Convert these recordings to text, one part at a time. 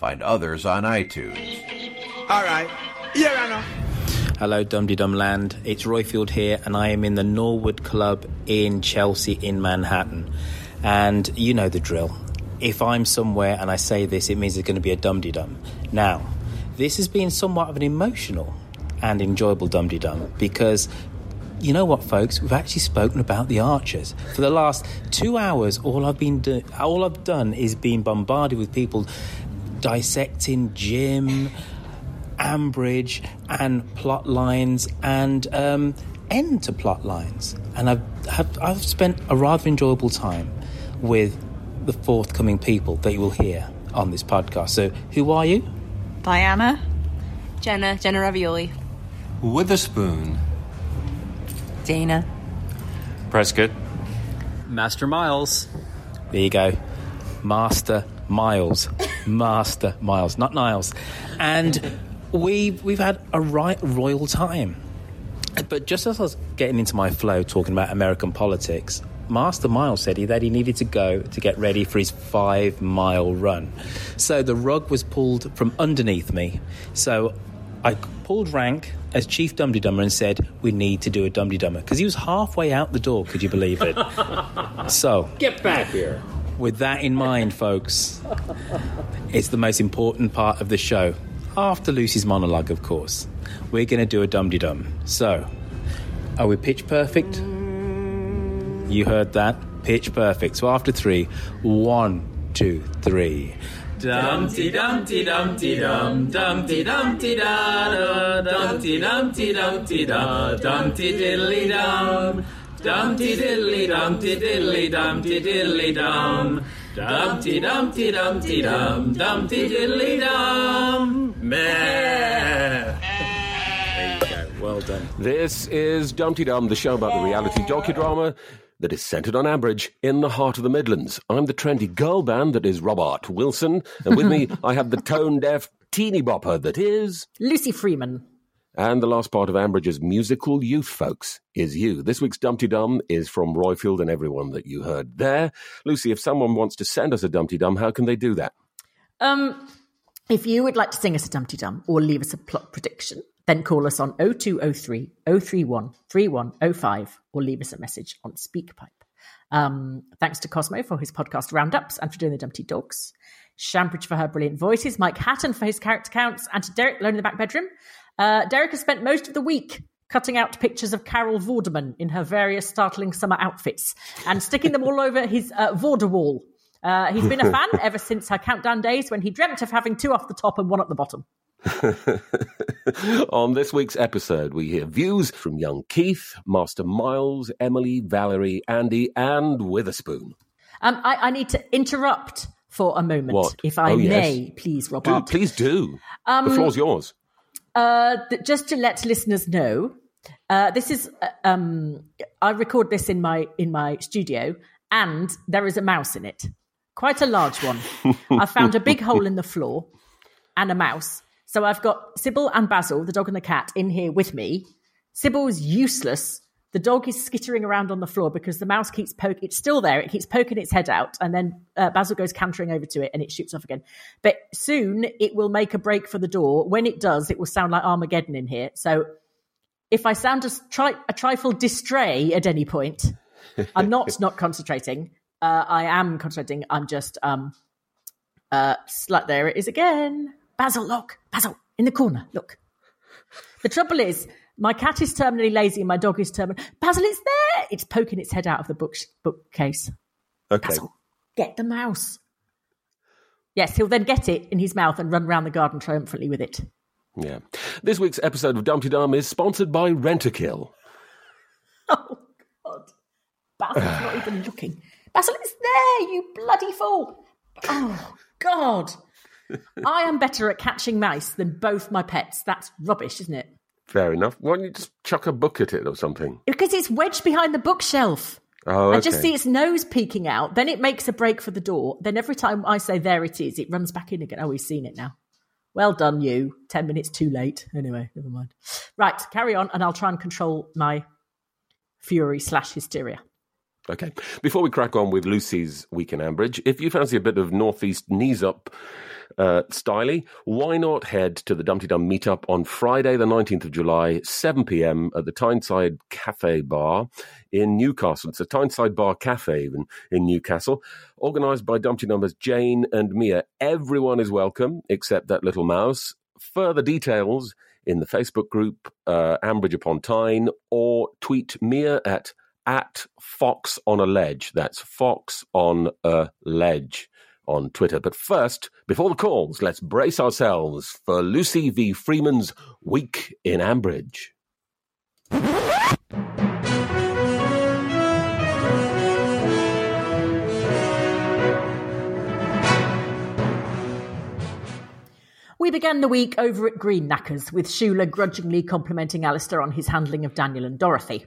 Find others on iTunes. All right. Yeah, I know. Hello, Dum Dum Land. It's Royfield here, and I am in the Norwood Club in Chelsea, in Manhattan. And you know the drill. If I'm somewhere and I say this, it means it's going to be a Dum Dum. Now, this has been somewhat of an emotional and enjoyable Dum Dum because you know what, folks? We've actually spoken about the Archers for the last two hours. All I've been do- all I've done is been bombarded with people dissecting Jim, Ambridge, and plot lines and um, end to plot lines. And I've have, I've spent a rather enjoyable time with the forthcoming people that you will hear on this podcast. So, who are you? Diana. Jenna, Jenna Ravioli. Witherspoon. Dana. Prescott. Master Miles. There you go. Master Miles. Master Miles, not Niles. And we've, we've had a right royal time. But just as I was getting into my flow talking about American politics, Master Miles said he, that he needed to go to get ready for his five mile run. So the rug was pulled from underneath me. So I pulled rank as Chief Dumdy Dummer and said, We need to do a Dumdy Dummer. Because he was halfway out the door, could you believe it? so, Get back here. With that in mind, folks, it's the most important part of the show. After Lucy's monologue, of course, we're going to do a Dumdy Dum. So, are we pitch perfect? You heard that? Pitch perfect. So, after three, one, two, three. Dumpty Dumpty Dumpty Dum Dumpty Dumpty da Dumpty Dumpty Dumpty Da Dumpty Diddly Dum Dumpty Diddly Dumpty Diddly Dumpty Diddly Dum Dumpty Dumpty Dumpty Dum Dumpty Diddly Dum Meh There you go. Well done. This is Dumpty Dum, the show about the reality docudrama that is centered on Ambridge in the heart of the Midlands. I'm the trendy girl band that is Robert Wilson, and with me I have the tone deaf teeny bopper that is. Lucy Freeman. And the last part of Ambridge's musical youth folks is you. This week's Dumpty Dum is from Royfield and everyone that you heard there. Lucy, if someone wants to send us a Dumpty Dum, how can they do that? Um, if you would like to sing us a Dumpty Dum or leave us a plot prediction, then call us on 0203 031 3105 or leave us a message on SpeakPipe. Um, thanks to Cosmo for his podcast roundups and for doing the Dumpty Dogs. Shambridge for her brilliant voices, Mike Hatton for his character counts, and to Derek Lone in the back bedroom. Uh, Derek has spent most of the week cutting out pictures of Carol Vorderman in her various startling summer outfits and sticking them all over his uh, Vorder wall. Uh, he's been a fan ever since her countdown days when he dreamt of having two off the top and one at the bottom. On this week's episode, we hear views from young Keith, Master Miles, Emily, Valerie, Andy, and Witherspoon. Um, I, I need to interrupt for a moment, What? if I Oh, yes. may, please, Do, Robert. please do. Um, the floor's yours. Uh, th- just to let listeners know, uh, this is uh, um, I record this in my in my studio, and there is a mouse in it, quite a large one. I found a big hole in the floor and a mouse. So I've got Sybil and Basil, the dog and the cat, in here with me. Sybil's useless The dog is skittering around on the floor because the mouse keeps poking. It's still there. It keeps poking its head out, and then uh, Basil goes cantering over to it, and it shoots off again. But soon it will make a break for the door. When it does, it will sound like Armageddon in here. So if I sound a, tri- a trifle distray at any point, I'm not not concentrating. Uh, I am concentrating. I'm just um, uh, slut. There it is again. Basil, look, Basil in the corner. Look. The trouble is, my cat is terminally lazy and my dog is terminally. Basil, it's there. It's poking its head out of the book bookcase. Okay. Basil, get the mouse. Yes, he'll then get it in his mouth and run around the garden triumphantly with it. Yeah. This week's episode of Dumpty Dum is sponsored by Rent-A-Kill. Oh, God. Basil's not even looking. Basil, it's there, you bloody fool. Oh, God. I am better at catching mice than both my pets. That's rubbish, isn't it? Fair enough. Why don't you just chuck a book at it or something? Because it's wedged behind the bookshelf. Oh, okay. I just see its nose peeking out. Then it makes a break for the door. Then every time I say, there it is, it runs back in again. Oh, we've seen it now. Well done, you. 10 minutes too late. Anyway, never mind. Right, carry on, and I'll try and control my fury slash hysteria. Okay. Before we crack on with Lucy's week in Ambridge, if you fancy a bit of northeast knees up uh, styly, why not head to the Dumpty Dum meetup on Friday, the 19th of July, 7 p.m. at the Tyneside Cafe Bar in Newcastle. It's a Tyneside Bar Cafe in, in Newcastle, organised by Dumpty Dummers Jane and Mia. Everyone is welcome except that little mouse. Further details in the Facebook group uh, Ambridge upon Tyne or tweet Mia at at Fox on a Ledge. That's Fox on a Ledge on Twitter. But first, before the calls, let's brace ourselves for Lucy v. Freeman's Week in Ambridge. We began the week over at Green Knackers, with Shula grudgingly complimenting Alistair on his handling of Daniel and Dorothy.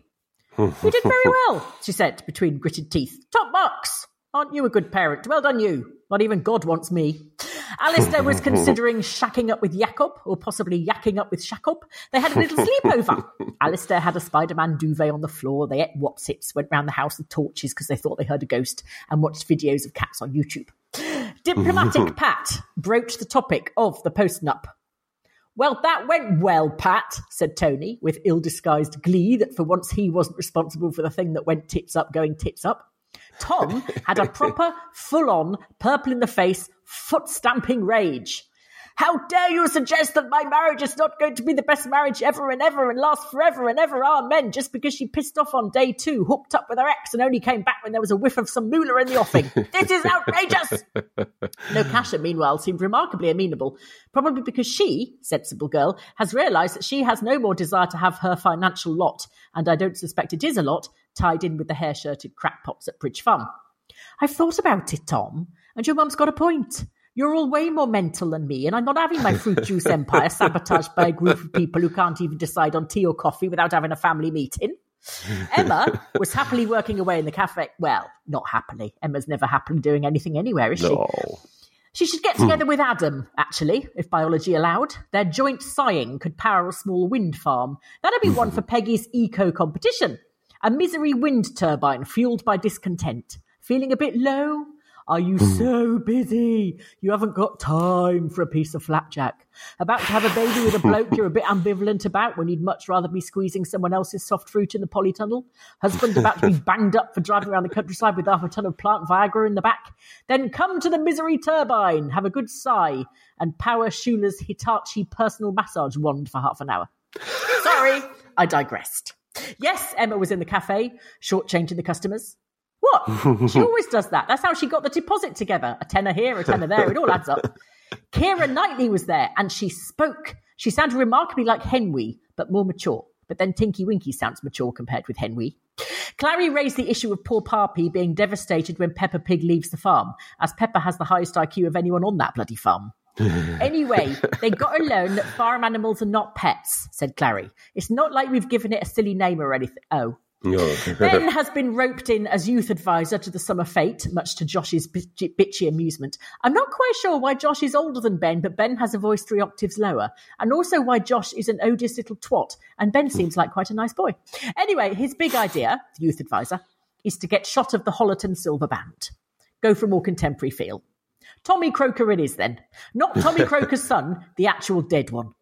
We did very well, she said between gritted teeth. Top marks! Aren't you a good parent? Well done, you. Not even God wants me. Alistair was considering shacking up with Jacob, or possibly yakking up with Shacob. They had a little sleepover. Alistair had a Spider Man duvet on the floor. They ate Wotsits, went round the house with torches because they thought they heard a ghost, and watched videos of cats on YouTube. Diplomatic Pat broached the topic of the post-nup. Well, that went well, Pat, said Tony, with ill disguised glee that for once he wasn't responsible for the thing that went tits up going tits up. Tom had a proper, full on, purple in the face, foot stamping rage. How dare you suggest that my marriage is not going to be the best marriage ever and ever and last forever and ever, amen, just because she pissed off on day two, hooked up with her ex, and only came back when there was a whiff of some moolah in the offing. this is outrageous! No, Kasha, meanwhile, seemed remarkably amenable, probably because she, sensible girl, has realised that she has no more desire to have her financial lot, and I don't suspect it is a lot, tied in with the hair shirted crackpots at Bridge Farm. I've thought about it, Tom, and your mum's got a point. You're all way more mental than me, and I'm not having my fruit juice empire sabotaged by a group of people who can't even decide on tea or coffee without having a family meeting. Emma was happily working away in the cafe. Well, not happily. Emma's never happily doing anything anywhere, is she? No. She should get together hmm. with Adam, actually, if biology allowed. Their joint sighing could power a small wind farm. That'd be one for Peggy's eco competition. A misery wind turbine fueled by discontent. Feeling a bit low? Are you hmm. so busy? You haven't got time for a piece of flapjack. About to have a baby with a bloke you're a bit ambivalent about when you'd much rather be squeezing someone else's soft fruit in the polytunnel. Husband about to be banged up for driving around the countryside with half a ton of plant Viagra in the back. Then come to the misery turbine, have a good sigh, and power Shula's Hitachi personal massage wand for half an hour. Sorry, I digressed. Yes, Emma was in the cafe, shortchanging the customers. What? She always does that. That's how she got the deposit together. A tenner here, a tenner there. It all adds up. Keira Knightley was there and she spoke. She sounded remarkably like Henry, but more mature. But then Tinky Winky sounds mature compared with Henry. Clarrie raised the issue of poor Parpy being devastated when Peppa Pig leaves the farm, as Peppa has the highest IQ of anyone on that bloody farm. anyway, they got to learn that farm animals are not pets, said Clarrie. It's not like we've given it a silly name or anything. Oh, Ben has been roped in as youth advisor to the summer fete, much to Josh's bitchy, bitchy amusement. I'm not quite sure why Josh is older than Ben, but Ben has a voice three octaves lower, and also why Josh is an odious little twat, and Ben hmm. seems like quite a nice boy. Anyway, his big idea, the youth advisor, is to get shot of the Hollerton Silver Band. Go for a more contemporary feel. Tommy Croker it is then. Not Tommy Croker's son, the actual dead one.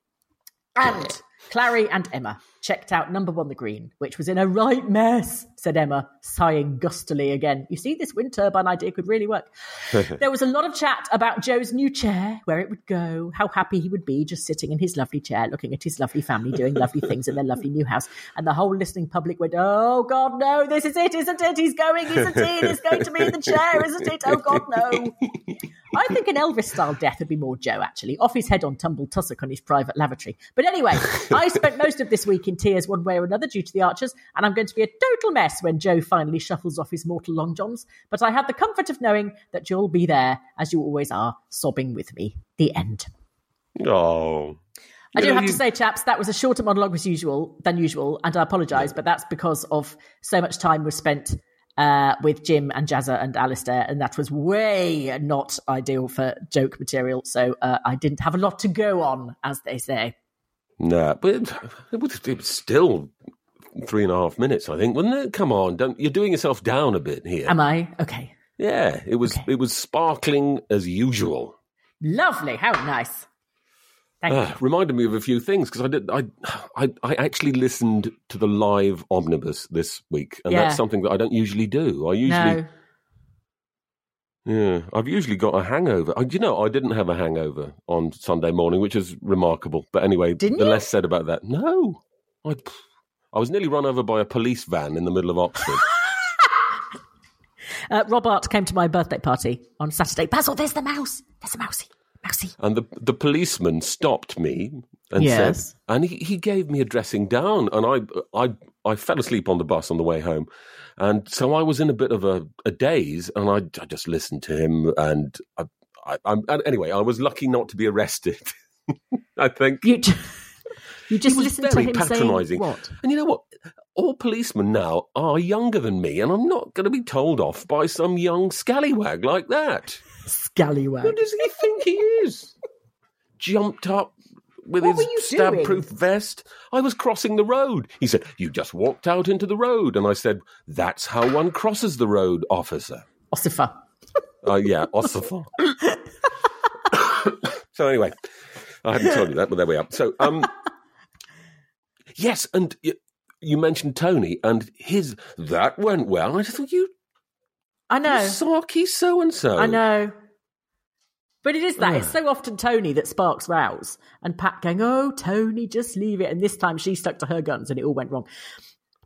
And Clarrie and Emma checked out number one, the green, which was in a right mess, said Emma, sighing gustily again. You see, this wind turbine idea could really work. there was a lot of chat about Joe's new chair, where it would go, how happy he would be just sitting in his lovely chair, looking at his lovely family doing lovely things in their lovely new house. And the whole listening public went, Oh God, no, this is it, isn't it? He's going, isn't he? He's going to be in the chair, isn't it? Oh God, no. I think an Elvis style death would be more Joe, actually, off his head on tumbled tussock on his private lavatory. But anyway, I spent most of this week in tears one way or another due to the Archers, and I'm going to be a total mess when Joe finally shuffles off his mortal long johns. But I have the comfort of knowing that you'll be there, as you always are, sobbing with me. The end. Oh. I You do know, have you- to say, chaps, that was a shorter monologue as usual than usual, and I apologise, but that's because of so much time was spent uh, with Jim and Jazzer and Alistair, and that was way not ideal for joke material. So uh, I didn't have a lot to go on, as they say. Nah, but it, it, was, it was still three and a half minutes, I think, wasn't it? Come on, don't you're doing yourself down a bit here. Am I okay? yeah, it was it was sparkling as usual. Lovely. How nice. Thank Ah, reminded me of a few things because I did. I, I I actually listened to the live omnibus this week, and Yeah. that's something that I don't usually do. I usually, No. Yeah, I've usually got a hangover. I, you know, I didn't have a hangover on Sunday morning, which is remarkable. But anyway, Didn't the you? less said about that. No, I I was nearly run over by a police van in the middle of Oxford. Uh, Robart came to my birthday party on Saturday. Basil, there's the mouse. There's a mousey. Mousey. And the the policeman stopped me and Yes. said, and he, he gave me a dressing down, and I I I fell asleep on the bus on the way home, and so I was in a bit of a, a daze, and I, I just listened to him, and I, I, I'm and anyway, I was lucky not to be arrested. I think You, j- you just listened to him patronising. saying what? And you know what? All policemen now are younger than me, and I'm not going to be told off by some young scallywag like that. Scallywag. Who does he think he is? Jumped up with What his you stab proof vest. I was crossing the road. He said, You just walked out into the road. And I said, That's how one crosses the road, officer. Ossifer. Uh, yeah, Ossifer. so anyway, I hadn't told you that, but there we are. So, um, yes, and y- you mentioned Tony and his that went well. I just thought you, I know. Sarky so and so. I know. But it is that. It's so often Tony that sparks rows. And Pat going, oh, Tony, just leave it. And this time she stuck to her guns and it all went wrong.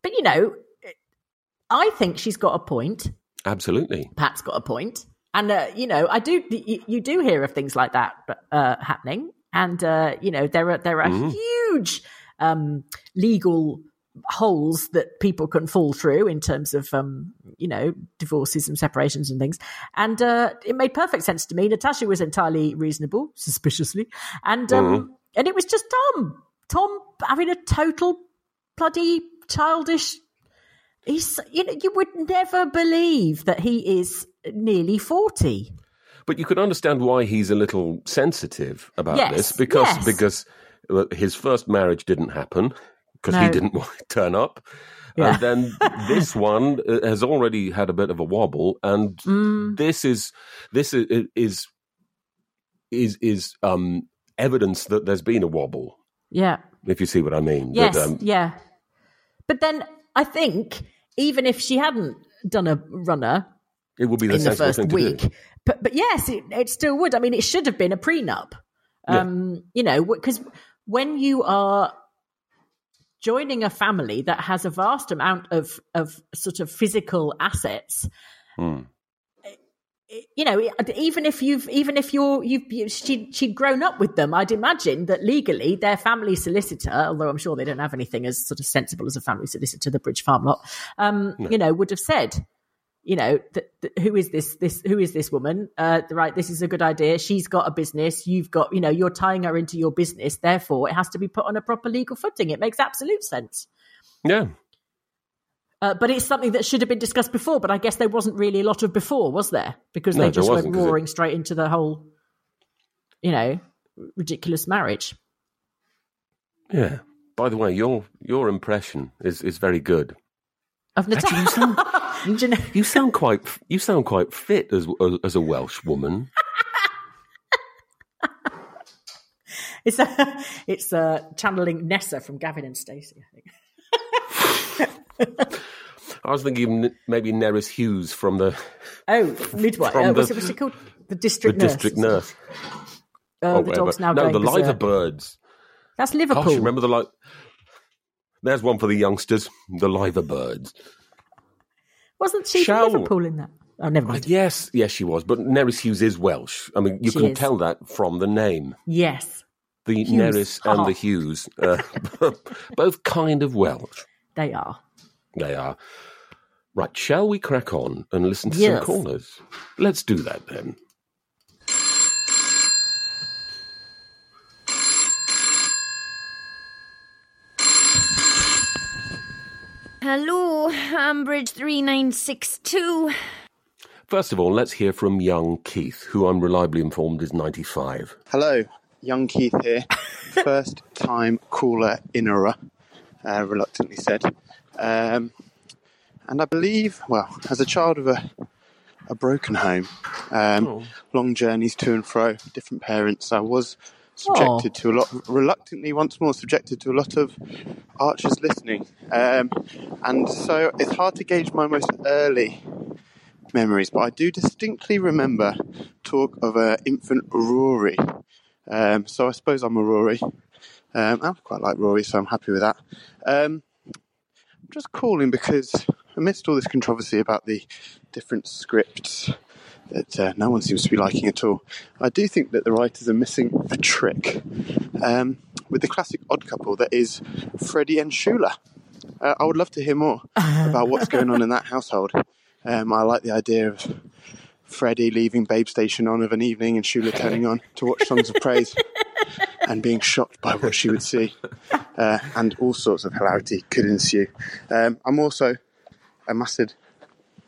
But, you know, I think she's got a point. Absolutely. Pat's got a point. And, uh, you know, I do, you, you do hear of things like that uh, happening. And, uh, you know, there are, there are Mhm. huge um, legal holes that people can fall through in terms of, um, you know, divorces and separations and things. And uh, it made perfect sense to me. Natasha was entirely reasonable, suspiciously. And, um, and it was just Tom. Tom having a total bloody childish He's, you know, you would never believe that he is nearly 40. But you could understand why he's a little sensitive about Yes, this because yes. because uh, his first marriage didn't happen because he didn't want to turn up. Yeah. And then this one uh, has already had a bit of a wobble, and Mm. this is this is is is, is um, evidence that there's been a wobble. Yeah. If you see what I mean. Yes. That, um, yeah. But then I think even if she hadn't done a runner it would be the in the first week, but but yes, it, it still would. I mean, it should have been a prenup. Yeah. Um, you know, because when you are joining a family that has a vast amount of of sort of physical assets, Hmm. you know, even if you've, even if you're, you've, you, she, she'd grown up with them, I'd imagine that legally their family solicitor, although I'm sure they don't have anything as sort of sensible as a family solicitor, the Bridge Farm lot, um, you know, would have said, you know, th- th- who is this, this, who is this woman? Uh, right. This is a good idea. She's got a business. You've got, you know, you're tying her into your business. Therefore it has to be put on a proper legal footing. It makes absolute sense. Yeah. Uh, but it's something that should have been discussed before. But I guess there wasn't really a lot of before, was there? Because No, they just went 'cause it- roaring straight into the whole, you know, ridiculous marriage. Yeah. By the way, your your impression is, is very good. Of Actually, you sound, know- you sound quite you sound quite fit as as a Welsh woman. it's a, it's uh, channeling Nessa from Gavin and Stacey. I think. I was thinking maybe Nerys Hughes from the Oh, midwife. Uh, what's, it, what's it called? The the district nurse. district nurse. Oh, or the dog's now no, the. Liver Birds. That's Liverpool. Gosh, remember the like? There's one for the youngsters. The Liver Birds. Wasn't she Shall- from Liverpool in that? Oh, never mind. Yes, yes, she was. But Nerys Hughes is Welsh. I mean, you She can is. tell that from the name. Yes, The Hughes. Neris and Ha. the Hughes, uh, both kind of Welsh. they are. They are. Right, shall we crack on and listen to Yes. some callers? Let's do that then. Hello, Ambridge 3962. First of all, let's hear from young Keith, who I'm reliably informed is 95. Hello, young Keith here. First time caller in a uh, reluctantly said. Um, and I believe, well, as a child of a, a broken home, um, long journeys to and fro, different parents, I was subjected to a lot, reluctantly once more, subjected to a lot of Archer's listening. Um, and so it's hard to gauge my most early memories, but I do distinctly remember talk of uh, infant Rory. Um, so I suppose I'm a Rory. Um, I quite like Rory, so I'm happy with that. Um, I'm just calling because amidst all this controversy about the different scripts that uh, no one seems to be liking at all, I do think that the writers are missing a trick um, with the classic odd couple that is Freddie and Shula. Uh, I would love to hear more about what's going on in that household. Um, I like the idea of Freddie leaving Babe Station on of an evening and Shula turning on to watch Songs of Praise and being shocked by what she would see. Uh, and all sorts of hilarity could ensue. Um, I'm also a massive,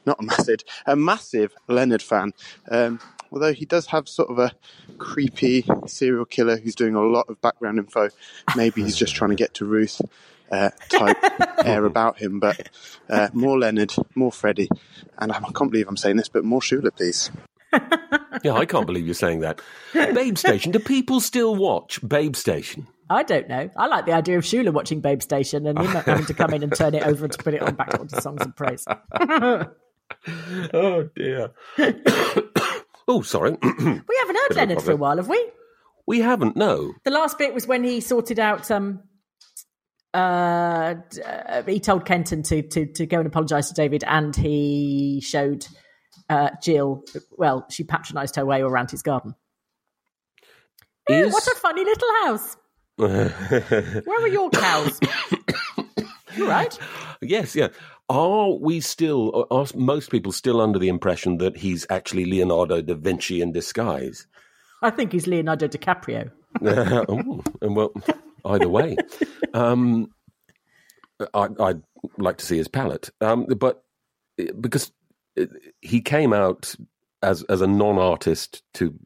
not a massive, a massive Leonard fan. Um, although he does have sort of a creepy serial killer who's doing a lot of background info. Maybe he's just trying to get to Ruth. Uh, type air about him, but uh, more Leonard, more Freddie, and I can't believe I'm saying this, but more Shula, please. Yeah, I can't believe you're saying that. Babe Station. Do people still watch Babe Station? I don't know. I like the idea of Shula watching Babe Station and him having to come in and turn it over and to put it on back onto songs of praise. oh dear. oh, sorry. we haven't heard Bit Leonard for a while, have we? we haven't. No. The last bit was when he sorted out. Um, uh, uh, he told Kenton to to to go and apologise to David, and he showed uh, Jill. Well, she patronised her way around his garden. Eh, Is- What a funny little house! Where are your cows? you right? Yes, yeah. Are we still, are most people still under the impression that he's actually Leonardo da Vinci in disguise? I think he's Leonardo DiCaprio. oh, and well, either way. Um, I, I'd like to see his palette. Um, but uh, because uh, he came out as, as a non artist to,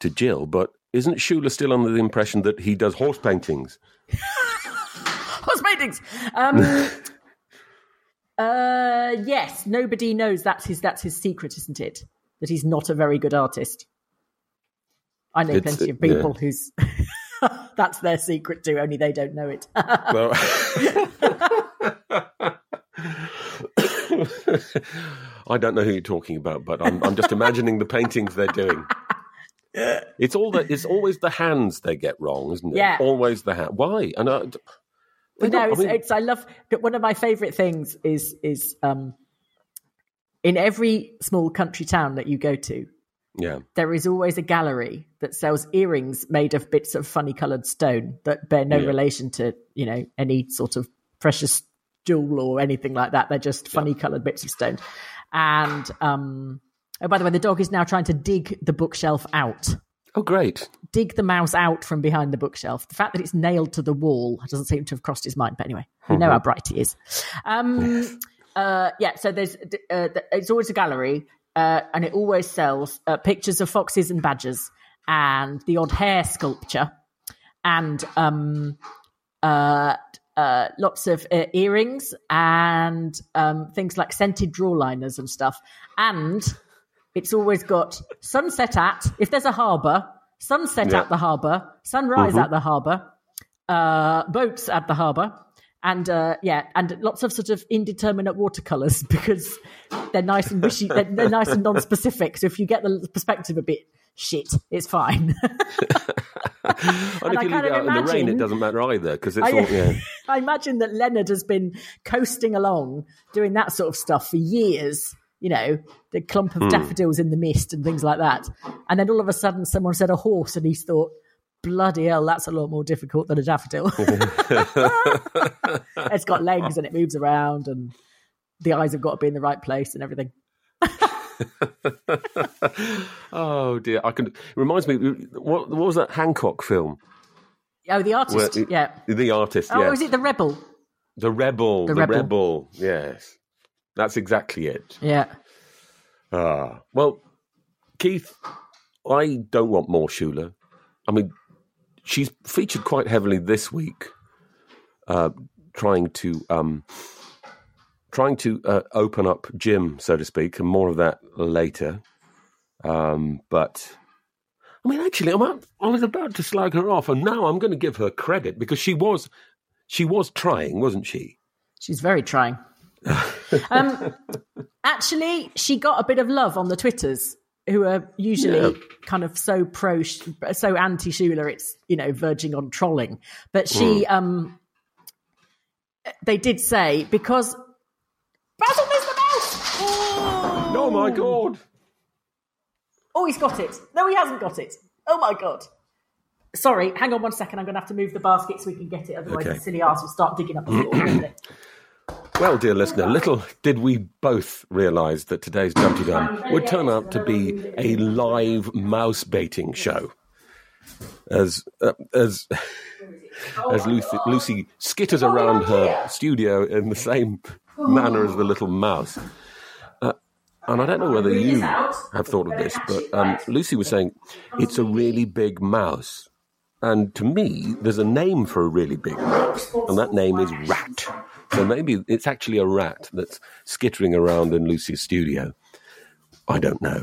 to Jill, but isn't Shula still under the impression that he does horse paintings? Horse paintings. Um, uh, yes, nobody knows that's his that's his secret, isn't it? That he's not a very good artist. I know It's- plenty of yeah. people whose that's their secret too, only they don't know it. I don't know who you're talking about, but I'm, I'm just imagining the paintings they're doing. It's all the, it's always the hands they get wrong, isn't it? Yeah. Always the hand. Why? And I, But no, don't- I it's, mean- it's I love one of my favourite things is is um in every small country town that you go to, yeah. there is always a gallery that sells earrings made of bits of funny coloured stone that bear no Yeah. relation to, you know, any sort of precious jewel or anything like that. They're just funny coloured bits of stone. And um oh by the way, the dog is now trying to dig the bookshelf out. Oh, great. dig the mouse out from behind the bookshelf. The fact that it's nailed to the wall doesn't seem to have crossed his mind. But anyway, we know how bright he is. Um, uh, yeah, so there's uh, it's always a gallery, uh, and it always sells uh, pictures of foxes and badgers, and the odd hair sculpture, and um, uh, uh, lots of uh, earrings and um, things like scented draw liners and stuff. And it's always got sunset at, if there's a harbour, sunset Yeah. at the harbour, sunrise Mhm. at the harbour, uh, boats at the harbour. And uh, yeah, and lots of sort of indeterminate watercolors because they're nice and wishy. They're, they're nice and non-specific. So if you get the perspective a bit shit, it's fine. And, And if I you leave it out in the rain, it doesn't matter either because it's I, all yeah. I imagine that Leonard has been coasting along doing that sort of stuff for years. You know, the clump of Hmm. daffodils in the mist and things like that. And then all of a sudden, someone said a horse, and he thought, "Bloody hell, that's a lot more difficult than a daffodil." it's got legs and it moves around, and the eyes have got to be in the right place and everything. oh dear, I can. It reminds me. What, what was that Hancock film? Oh, the artist, Where- yeah. the artist. Oh, yes. was it the rebel? the rebel? The The, Rebel. rebel. Yes, that's exactly it. Yeah. Ah, well, Keith, I don't want more Shula. I mean, she's featured quite heavily this week, uh, trying to um, trying to uh, open up Jim, so to speak, and more of that later. Um, but I mean, actually, I'm, I was about to slag her off, and now I'm going to give her credit because she was she was trying, wasn't she? She's very trying. um, actually, she got a bit of love on the Twitters, who are usually Yeah. kind of so pro, so anti Shula, it's you know verging on trolling. But she, um, they did say because Basil missed the mouse. Oh, Oh my god! Oh, he's got it. No, he hasn't got it. Oh my god. Sorry, hang on one second. I'm going to have to move the basket so we can get it. Otherwise, Okay. the silly ass will start digging up the floor. Well, dear listener, little did we both realise that today's Dumpty Dum would turn out to be a live mouse baiting show. As uh, as as Lucy, Lucy skitters around her studio in the same manner as the little mouse. Uh, and I don't know whether you have thought of this, but um, Lucy was saying it's a really big mouse. And to me, there's a name for a really big mouse, and that name is rat. So maybe it's actually a rat that's skittering around in Lucy's studio. I don't know.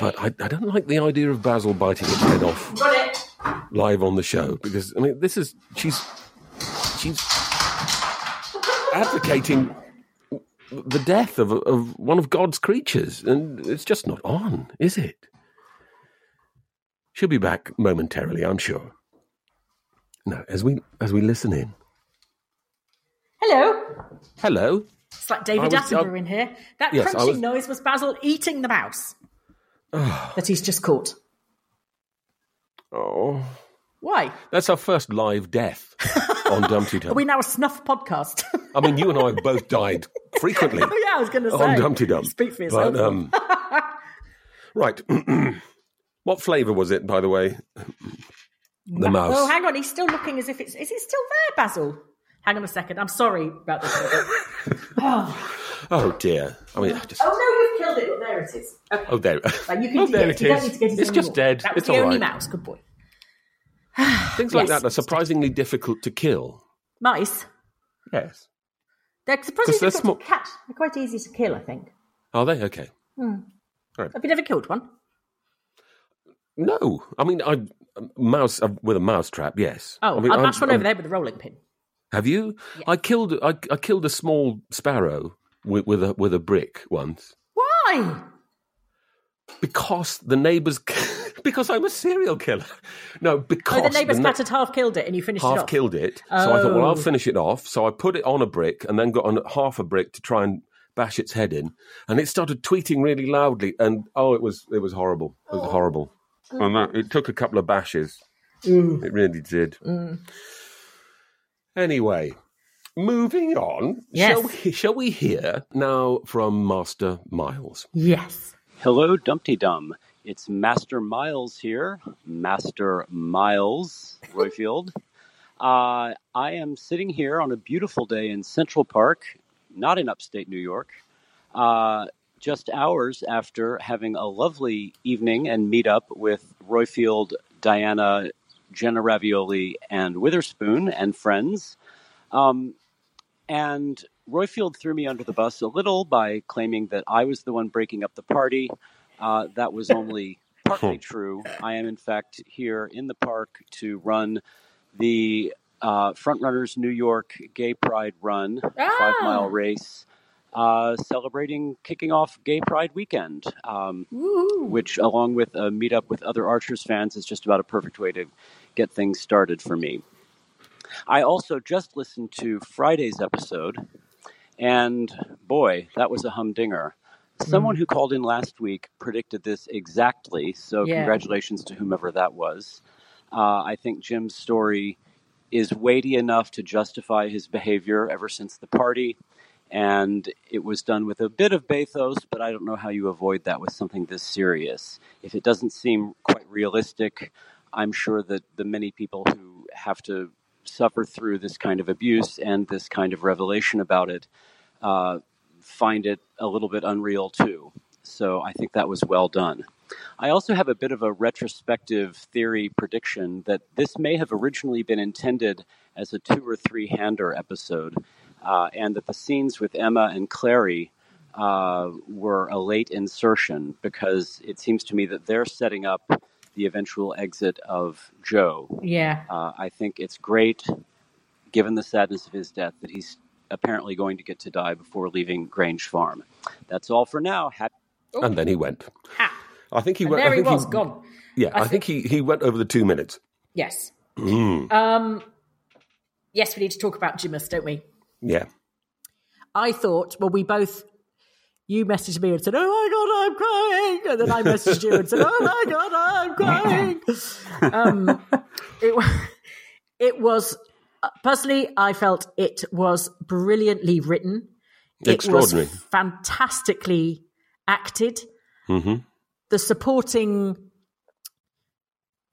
But I, I don't like the idea of Basil biting its head off live on the show because I mean this is she's she's advocating the death of of one of God's creatures, and it's just not on, is it? She'll be back momentarily, I'm sure. Now, as we as we listen in, Hello. hello. It's like David was- Attenborough I- in here. That Yes, crunching was- noise was Basil eating the mouse that he's just caught. Oh, Why? that's our first live death on Dumpty Dum. Are we now a snuff podcast? I mean, you and I have both died frequently oh yeah, I was going to say. on Dumpty Dum. Speak for yourself. But, um, right. what flavour was it, by the way? The mouse. Oh, hang on. He's still looking as if it's. Is it still there, Basil? Hang on a second. I'm sorry about this. oh. Oh dear. I mean, I just. oh no, you've killed it. Look, there it is. Okay. Oh, there. Right, you can oh, there it. it You don't is. need to get it It's just dead. That was it's the all only right. mouse. Good boy. Things like Yes. that are surprisingly difficult to kill. Mice. Yes. They're surprisingly they're difficult to catch. They're quite easy to kill, I think. Are they? Okay. Hmm. Right. Have you never killed one? No. I mean, I mouse uh, with a mouse trap. Yes. Oh, I mean, I I'm- mashed one I'm- over there with a rolling pin. Have you? I killed. I, I killed a small sparrow with, with a with a brick once Why? because the neighbours. because I'm a serial killer. No, because Oh, the neighbours na- cat half killed it and you finished it half off. killed it. So I thought, well, Oh. I'll finish it off. So I put it on a brick and then got on half a brick to try and bash its head in, and it started tweeting really loudly. And oh, it was it was horrible. It was horrible. And that, it took a couple of bashes. Mm. It really did. Mm. Anyway, moving on. Yes. Shall we, shall we hear now from Master Miles? Yes. Hello, Dumpty Dum. It's Master Miles here, Master Miles Royfield. Uh, I am sitting here on a beautiful day in Central Park, not in upstate New York, uh, just hours after having a lovely evening and meet up with Royfield, Diana, Jenna Ravioli, and Witherspoon and friends. Um, and Royfield threw me under the bus a little by claiming that I was the one breaking up the party. Uh, that was only partly true. I am, in fact, here in the park to run the uh, Frontrunners New York Gay Pride Run, five mile race, uh, celebrating kicking off Gay Pride weekend, um, which, along with a meetup with other Archers fans, is just about a perfect way to get things started for me. I also just listened to Friday's episode, and boy, that was a humdinger. Someone who called in last week predicted this exactly, so Yeah. congratulations to whomever that was. Uh, I think Jim's story is weighty enough to justify his behavior ever since the party, and it was done with a bit of bathos, but I don't know how you avoid that with something this serious. If it doesn't seem quite realistic, I'm sure that the many people who have to suffer through this kind of abuse and this kind of revelation about it uh, find it a little bit unreal too. So I think that was well done. I also have a bit of a retrospective theory prediction that this may have originally been intended as a two or three hander episode, uh, and that the scenes with Emma and Clarrie uh, were a late insertion because it seems to me that they're setting up the eventual exit of Joe. Yeah. Uh, I think it's great, given the sadness of his death, that he's apparently going to get to die before leaving Grange Farm. That's all for now. Happy- And then he went. I think he And went. there I he think was, gone. Yeah, I I, think he, he went over the two minutes. Yes. Mm. Um, yes, we need to talk about Jimus, don't we? Yeah. I thought, well, we both, you messaged me and said, oh my God, I'm crying. And then I messaged you and said, oh my God, I'm crying. um, it, it was, uh, personally, I felt it was brilliantly written. Extraordinary. It was fantastically acted. hmm The supporting,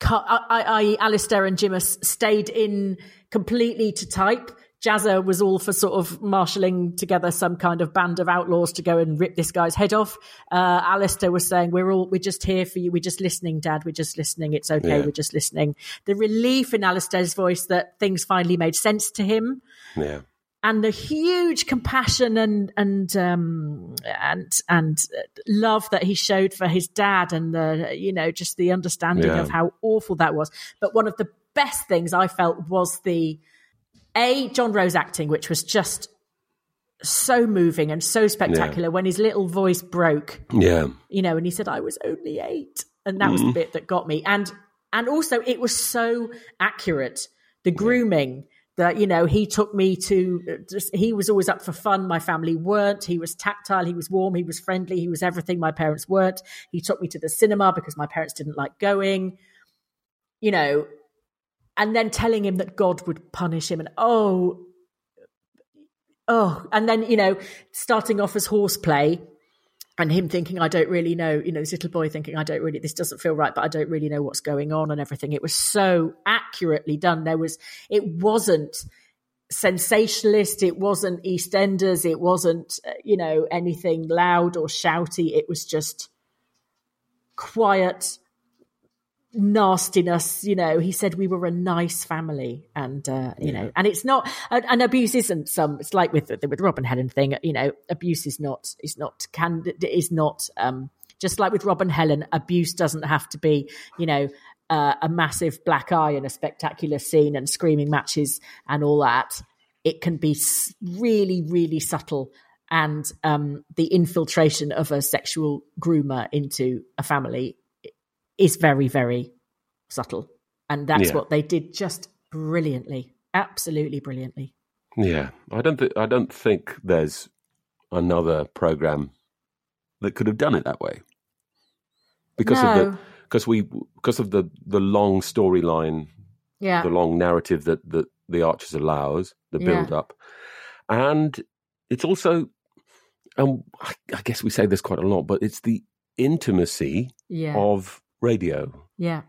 I, I, I, Alistair and Jimus stayed in completely to type. Jazzer was all for sort of marshalling together some kind of band of outlaws to go and rip this guy's head off. Uh, Alistair was saying, "We're all we're just here for you. We're just listening, Dad. We're just listening. It's okay. Yeah. We're just listening." The relief in Alistair's voice that things finally made sense to him Yeah. and the huge compassion and and um, and and uh, love that he showed for his dad, and the you know just the understanding Yeah. of how awful that was. But one of the best things I felt was the a John Rose acting, which was just so moving and so spectacular. When his little voice broke, Yeah. you know, and he said, "I was only eight. and that was the Mhm. bit that got me. And and also, it was so accurate. The grooming that you know he took me to. Just, he was always up for fun. My family weren't. He was tactile. He was warm. He was friendly. He was everything my parents weren't. He took me to the cinema because my parents didn't like going. You know, and then telling him that God would punish him, and oh, oh, and then you know, starting off as horseplay, and him thinking, I don't really know, you know, this little boy thinking, I don't really, this doesn't feel right, but I don't really know what's going on and everything. It was so accurately done. There was, it wasn't sensationalist, it wasn't EastEnders, it wasn't, uh, you know, anything loud or shouty. It was just quiet nastiness you know. He said we were a nice family and uh you know and it's not and, and abuse isn't some it's like with the with Rob and Helen thing you know abuse is not is not can is not um just like with Rob and Helen abuse doesn't have to be you know uh, a massive black eye and a spectacular scene and screaming matches and all that. It can be really really subtle and um the infiltration of a sexual groomer into a family is very, very subtle. And that's Yeah. what they did just brilliantly. Absolutely brilliantly. Yeah, I don't. Th- I don't think there's another program that could have done it that way because of the because we because of the the long storyline, Yeah. the long narrative that that the Archers allows, the Yeah. build up, and it's also, and I, I guess we say this quite a lot, but it's the intimacy Yeah. of radio Yeah.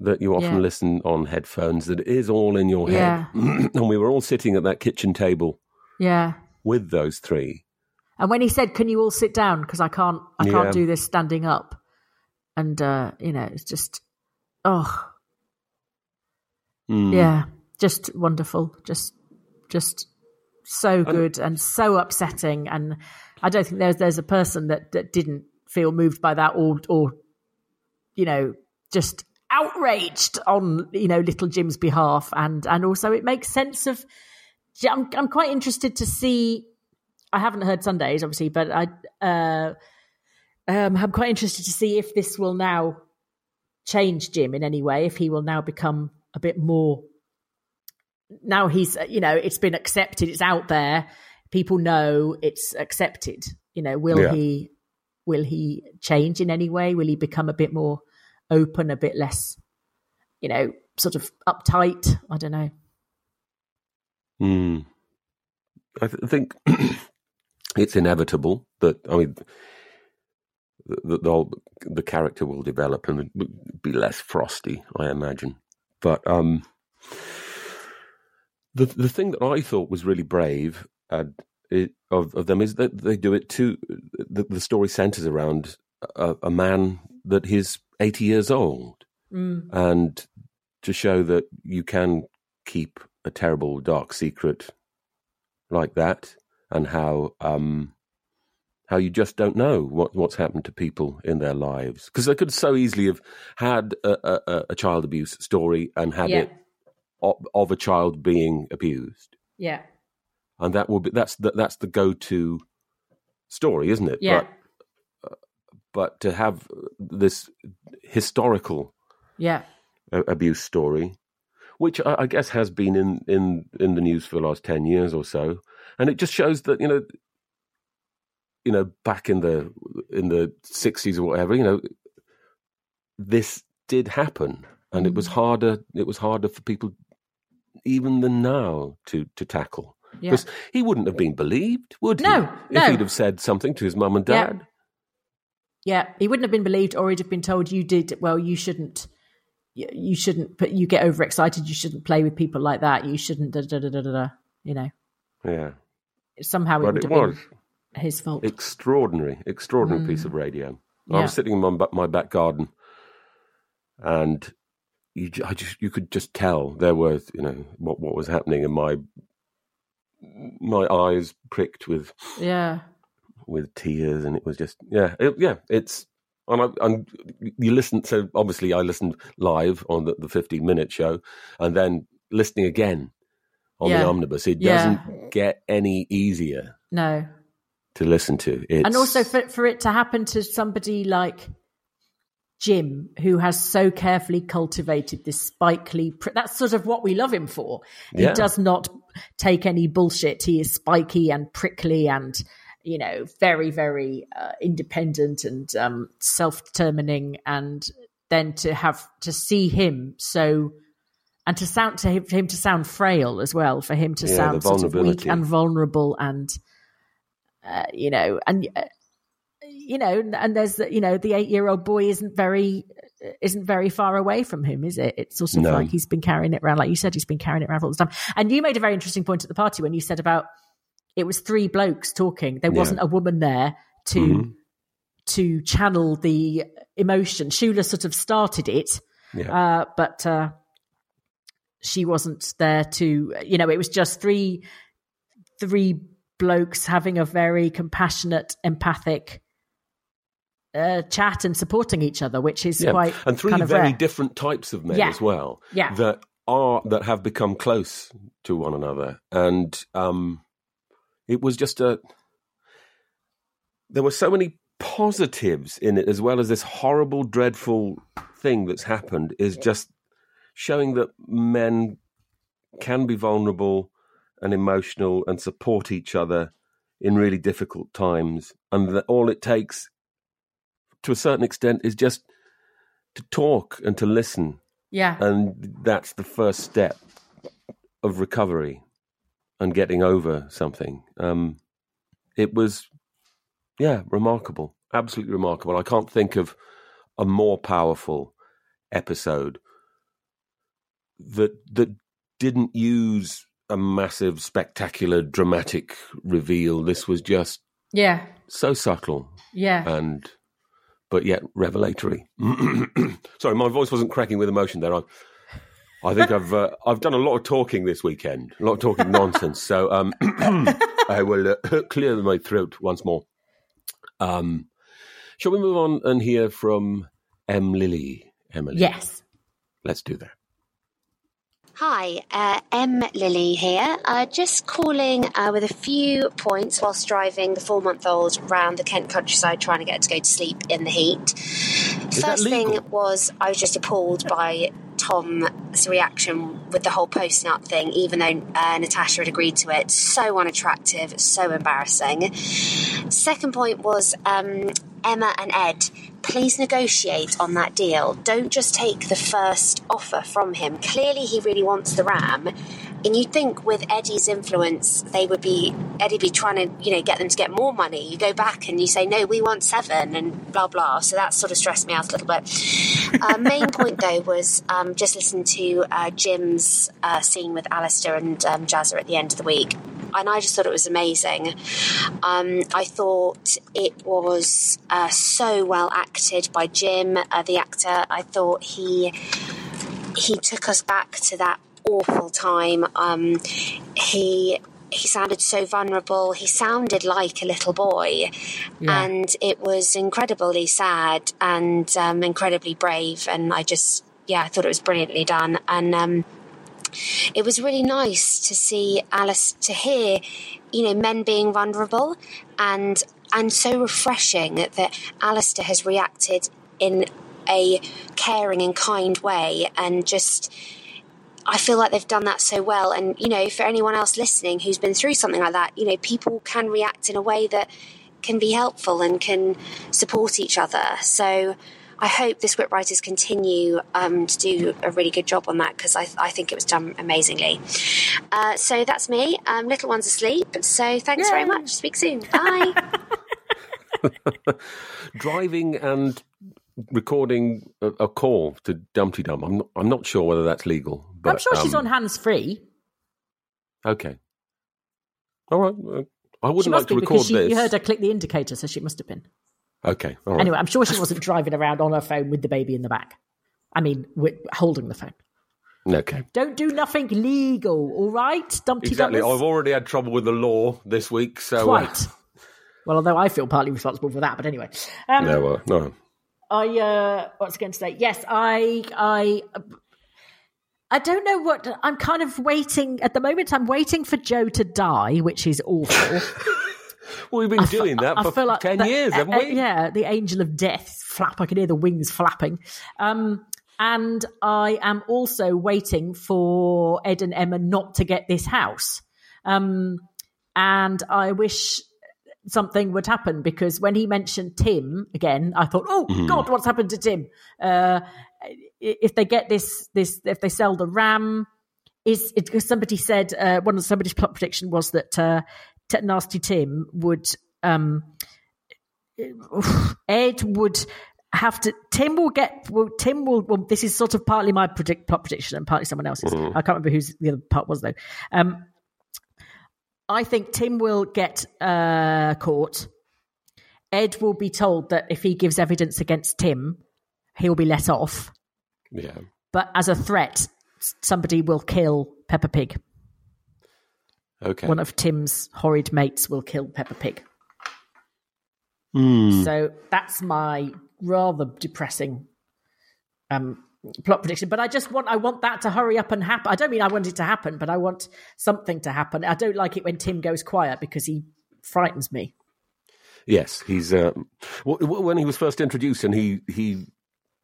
that you often Yeah. listen on headphones that it is all in your head and we were all sitting at that kitchen table Yeah. with those three And when he said, "Can you all sit down? Because I can't, I can't do this standing up," and uh, you know, it's just, oh, Mm. yeah, just wonderful, just, just so good and so upsetting. And I don't think there's there's a person that, that didn't feel moved by that or or you know just outraged on you know little Jim's behalf. And and also it makes sense of. I'm I'm quite interested to see. I haven't heard Sundays, obviously, but I uh, um, I'm quite interested to see if this will now change Jim in any way. If he will now become a bit more. Now he's, you know, it's been accepted. It's out there. People know it's accepted. You know, will Yeah. he? Will he change in any way? Will he become a bit more open, a bit less, you know, sort of uptight? I don't know. Mm. I th- think it's inevitable that I mean the, the the character will develop and be less frosty, I imagine. But um, the the thing that I thought was really brave and of of them is that they do it too. The, the story centers around a, a man that is eighty years old, Mm. and to show that you can keep a terrible dark secret like that, and how um, how you just don't know what what's happened to people in their lives because they could so easily have had a, a, a child abuse story and had Yeah. it of, of a child being abused, Yeah. And that will be that's the, that's the go to story, isn't it? Yeah. But, but to have this historical Yeah. a- abuse story, which I, I guess has been in, in, in the news for the last ten years or so, and it just shows that you know, you know, back in the in the sixties or whatever, you know, this did happen, and it was Mm. harder. It was harder for people even than now to to tackle. Yeah. Because he wouldn't have been believed, would he? No, if no. he'd have said something to his mum and dad. Yeah, he wouldn't have been believed, or he'd have been told you did well. You shouldn't. You shouldn't. But you get overexcited. You shouldn't play with people like that. You shouldn't. Da, da, da, da, da, you know. Yeah, Somehow it But would it have was. been his fault. extraordinary, extraordinary piece Mm. of radio. I was sitting in my, my back garden, and you, I just you could just tell there was you know what what was happening, in my my eyes pricked with yeah, with tears, and it was just yeah it, yeah it's. And, I, and you listen, so obviously I listened live on the, the 15 minute show and then listening again on Yeah. the omnibus. It Yeah. doesn't get any easier no, to listen to. it, and also for for it to happen to somebody like Jim, who has so carefully cultivated this Spike Lee. Pr- that's sort of what we love him for. He Yeah. does not take any bullshit. He is spiky and prickly and you know very very uh, independent and um, self-determining. And then to have to see him so. And to sound to him, him to sound frail as well, for him to Yeah, sound sort of weak and vulnerable, and uh, you know, and uh, you know, and there's the, you know, the eight year old boy isn't very isn't very far away from him, is it? It's sort of No. like he's been carrying it around, like you said, he's been carrying it around all the time. And you made a very interesting point at the party when you said about it was three blokes talking. There Yeah. wasn't a woman there to Mhm. to channel the emotion. Shula sort of started it, Yeah. uh, but uh, she wasn't there to. You know, it was just three three blokes having a very compassionate, empathic uh, chat and supporting each other, which is Yeah, quite and three kind of very rare. different types of men Yeah. as well. Yeah. that are that have become close to one another, and um, it was just a. There were so many positives in it, as well as this horrible, dreadful thing that's happened. Is just showing that men can be vulnerable and emotional and support each other in really difficult times, and that all it takes, to a certain extent, is just to talk and to listen. Yeah. And that's the first step of recovery and getting over something. Um, it was, yeah, remarkable. absolutely remarkable. I can't think of a more powerful episode that that didn't use a massive, spectacular, dramatic reveal. This was just Yeah. so subtle Yeah. and but yet revelatory. Sorry, my voice wasn't cracking with emotion there. I, I think I've uh, I've done a lot of talking this weekend, a lot of talking nonsense. So um, I will uh, clear my throat once more. Um, shall we move on and hear from M. Lily? Emily. Yes. Let's do that. Hi, uh, M. Lily here. Uh, just calling uh, with a few points whilst driving the four month old round the Kent countryside trying to get it to go to sleep in the heat. Is First thing was I was just appalled by Tom's reaction with the whole posting up thing, even though uh, Natasha had agreed to it. So unattractive, so embarrassing. Second point was um, Emma and Ed. Please negotiate on that deal. Don't just take the first offer from him. Clearly, he really wants the Ram, and you'd think with Eddie's influence, they would be Eddie be trying to you know get them to get more money. You go back and you say no, we want seven, and blah blah. So that sort of stressed me out a little bit. uh, main point though was um, just listen to uh, Jim's uh, scene with Alistair and um, Jazzer at the end of the week. And I just thought it was amazing. Um, I thought it was uh, so well acted by Jim, uh, the actor. I thought he he took us back to that awful time. Um, he he sounded so vulnerable. He sounded like a little boy, Yeah. and it was incredibly sad and um, incredibly brave. And I just yeah, I thought it was brilliantly done. And um, it was really nice to see Alice to hear, you know, men being vulnerable and and so refreshing that Alistair has reacted in a caring and kind way and just I feel like they've done that so well. And you know for anyone else listening who's been through something like that you know people can react in a way that can be helpful and can support each other. So I hope the scriptwriters continue um, to do a really good job on that because I, I think it was done amazingly. Uh, so that's me. Um, little one's asleep. So thanks very much. Speak soon. Bye. Driving and recording a, a call to Dumpty Dum. I'm not, I'm not sure whether that's legal. But, I'm sure she's um, on hands free. Okay. All right. uh, I wouldn't must like to record she, this. you heard her click the indicator, so she must have been. Okay. All right. Anyway, I'm sure she wasn't driving around on her phone with the baby in the back. I mean, with, holding the phone. Okay. Don't do nothing legal, all right, Dumpty Exactly. Dummers? I've already had trouble with the law this week, so uh, Quite. Well, although I feel partly responsible for that, but anyway. Um, no, uh, no. I uh, what's going to say? Yes, I I I don't know what I'm kind of waiting at the moment. I'm waiting for Joe to die, which is awful. well, we've been doing that I for feel like 10 the- years, haven't uh, we? yeah, the angel of death flap. I can hear the wings flapping. Um, and I am also waiting for Ed and Emma not to get this house. Um, and I wish something would happen because when he mentioned Tim again, I thought, oh Mhm. God, what's happened to Tim? Uh, if they get this, this, if they sell the Ram, is it, because somebody said uh, one of somebody's plot prediction was that uh, Nasty Tim would um, Ed would have to Tim will get well Tim will well, this is sort of partly my predict plot prediction and partly someone else's. Mhm. I can't remember whose the other part was though. Um, I think Tim will get uh, caught. Ed will be told that if he gives evidence against Tim, he'll be let off. Yeah. But as a threat, somebody will kill Peppa Pig. Okay. One of Tim's horrid mates will kill Peppa Pig. Hmm. So that's my rather depressing um, plot prediction. But I just want I want that to hurry up and happen. I don't mean I want it to happen, but I want something to happen. I don't like it when Tim goes quiet because he frightens me. Yes, he's uh, when he was first introduced, and he he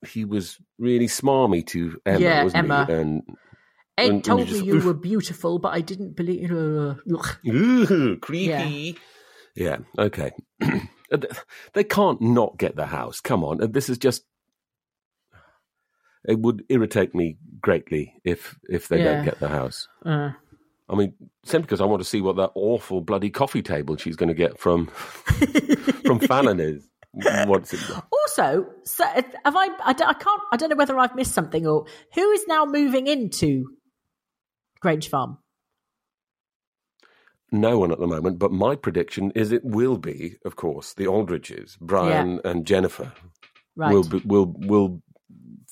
he was really smarmy to Emma, Yeah, wasn't Emma. he? And Ed and- and told you me just- you were beautiful, but I didn't believe. Uh, ugh. Ooh, creepy. Yeah. Okay. they can't not get the house. Come on, this is just. It would irritate me greatly if if they Yeah. don't get the house. Uh, I mean, simply because I want to see what that awful bloody coffee table she's going to get from from Fallon is. What's it? Also, so have I, I? I can't. I don't know whether I've missed something or who is now moving into Grange Farm. No one at the moment, but my prediction is it will be, of course, the Aldridges, Brian and Jennifer, Right. will be, will will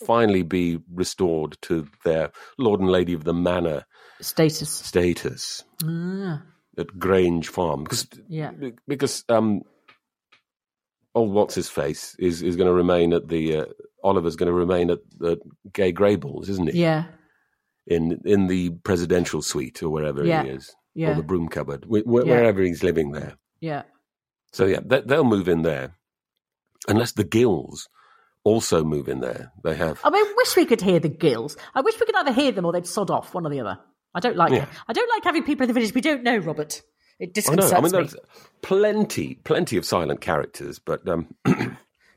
finally be restored to their Lord and Lady of the Manor Status. status Ah, at Grange Farm because yeah. because um, old what's his face is is going to remain at the uh, Oliver's going to remain at the Grey Gables, isn't he? Yeah. In in the presidential suite or wherever Yeah. he is, Yeah. or the broom cupboard, wh- wh- Yeah. wherever he's living there. Yeah. So yeah, they, they'll move in there, unless the Gills also move in there. They have. I mean, wish we could hear the gills. I wish we could either hear them or they'd sod off, one or the other. I don't like. Yeah. I don't like having people in the village we don't know, Robert. It I know. disconcerts I mean, me. there's plenty, plenty of silent characters, but um,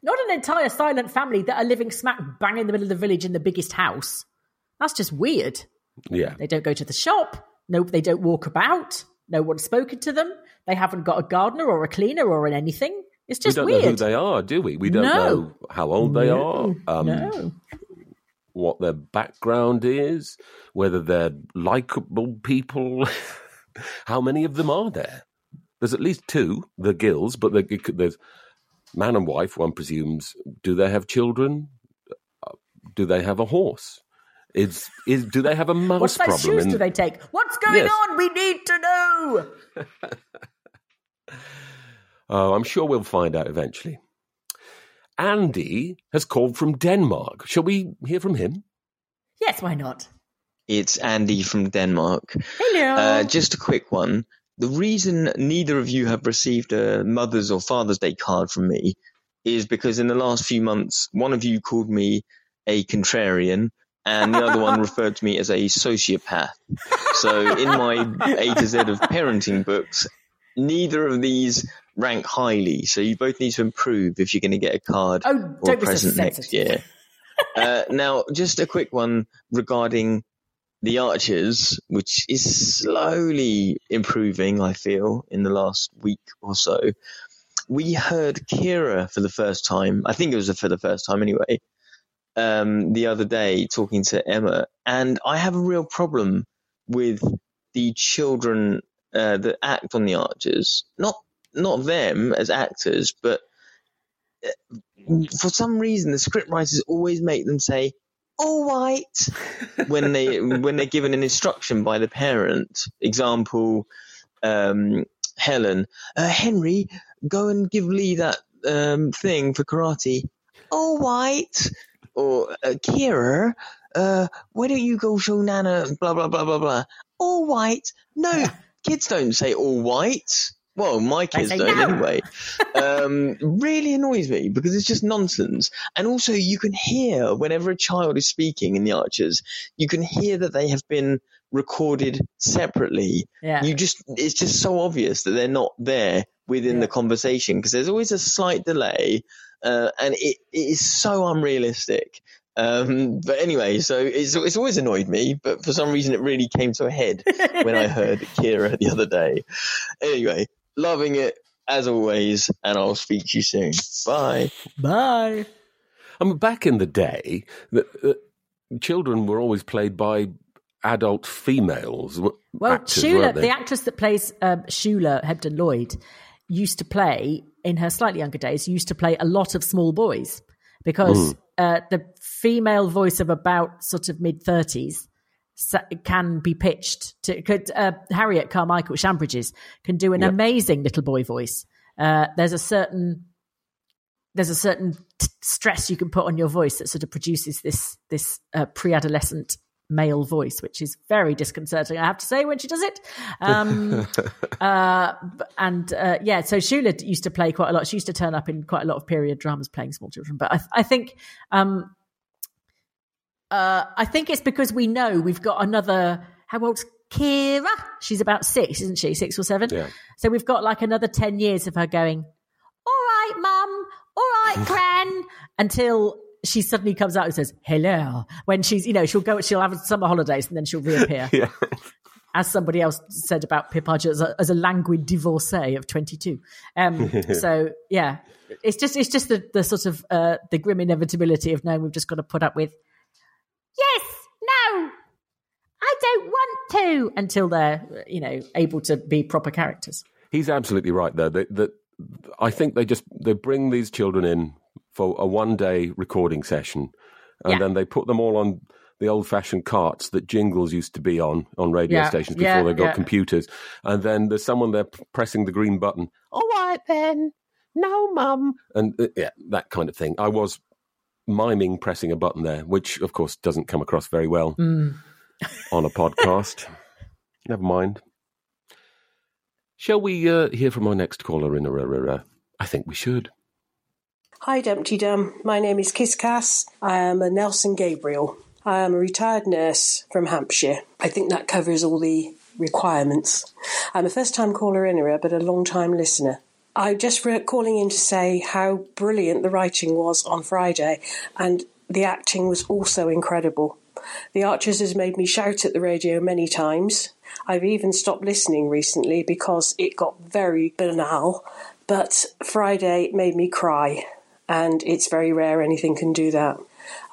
Not an entire silent family that are living smack bang in the middle of the village in the biggest house. That's just weird. yeah, They don't go to the shop. No, they don't walk about. No one's spoken to them. They haven't got a gardener or a cleaner or an anything. It's just we don't weird. know who they are, do we? We don't No. know how old they No. are, um, no. what their background is, whether they're likable people. how many of them are there? There's at least two, the Gills, but there- it could- there's man and wife. One presumes. Do they have children? Uh, Do they have a horse? Is is do they have a mouse What size problem? shoes in- do they take? What's going Yes. on? We need to know. Oh, I'm sure we'll find out eventually. Andy has called from Denmark. Shall we hear from him? Yes, why not? It's Andy from Denmark. Hello. Uh, just a quick one. The reason neither of you have received a Mother's or Father's Day card from me is because in the last few months, one of you called me a contrarian and the other one referred to me as a sociopath. So in my A to Z of parenting books, neither of these rank highly. So you both need to improve if you're going to get a card Oh, or a don't so present next year. uh, now, just a quick one regarding the Archers, which is slowly improving, I feel, in the last week or so. We heard Keira for the first time. I think it was for the first time anyway. Um, the other day, talking to Emma, and I have a real problem with the children uh, that act on the Archers. Not not them as actors, but uh, for some reason, the scriptwriters always make them say "all right" when they when they're given an instruction by the parent. Example: um, Helen, uh, Henry, go and give Lee that um, thing for karate. All right. Or uh, Keira, uh, why don't you go show Nana? Blah blah blah blah blah. All white? No, kids don't say all white. Well, my kids don't no. anyway. um, really annoys me because it's just nonsense. And also, you can hear whenever a child is speaking in the Archers, you can hear that they have been recorded separately. Yeah. You just, it's just so obvious that they're not there within the conversation because there's always a slight delay, uh, and it, it is so unrealistic. Um, but anyway, so it's it's always annoyed me, but for some reason it really came to a head when I heard Keira the other day. Anyway, loving it as always, and I'll speak to you soon. Bye. Bye. I mean, back in the day, the, uh, children were always played by adult females. Well, actors, Shula, the actress that plays um, Shula Hebden Lloyd, used to play in her slightly younger days. Used to play a lot of small boys because Mm. uh, the female voice of about sort of mid thirties can be pitched to. Could uh, Harriet Carmichael Shambridges can do an Yep. amazing little boy voice. Uh, there's a certain there's a certain t- stress you can put on your voice that sort of produces this this uh, pre-adolescent male voice, which is very disconcerting. I have to say when she does it. Um, uh, and uh, yeah, so Shula used to play quite a lot. She used to turn up in quite a lot of period dramas playing small children. But I, I think. Um, uh, I think it's because we know we've got another. How old's Keira? She's about six, isn't she? Six or seven. Yeah. So we've got like another ten years of her going. All right, Mum. All right, Gran. Until she suddenly comes out and says hello when she's you know she'll go she'll have summer holidays and then she'll reappear. yeah. as somebody else said about Pip as a, as a languid divorcee of 22. Um, so yeah, it's just it's just the, the sort of uh, the grim inevitability of knowing we've just got to put up with yes, no, I don't want to until they're you know able to be proper characters. He's absolutely right though. That, that I think they just they bring these children in for a one day recording session, and Yeah. then they put them all on the old fashioned carts that jingles used to be on on radio Yeah, stations before yeah, they got computers, and then there's someone there pressing the green button. All right then, no mum, and uh, yeah, that kind of thing. I was miming pressing a button there, which of course doesn't come across very well Mm. on a podcast. Never mind. Shall we uh, hear from our next caller in a I think we should. Hi, Dumpty Dum. My name is Kiss Cass. I am a Nelson Gabriel. I am a retired nurse from Hampshire. I think that covers all the requirements. I'm a first time caller in here, but a long time listener. I'm just calling in to say how brilliant the writing was on Friday, and the acting was also incredible. The Archers has made me shout at the radio many times. I've even stopped listening recently because it got very banal, but Friday made me cry, and it's very rare anything can do that.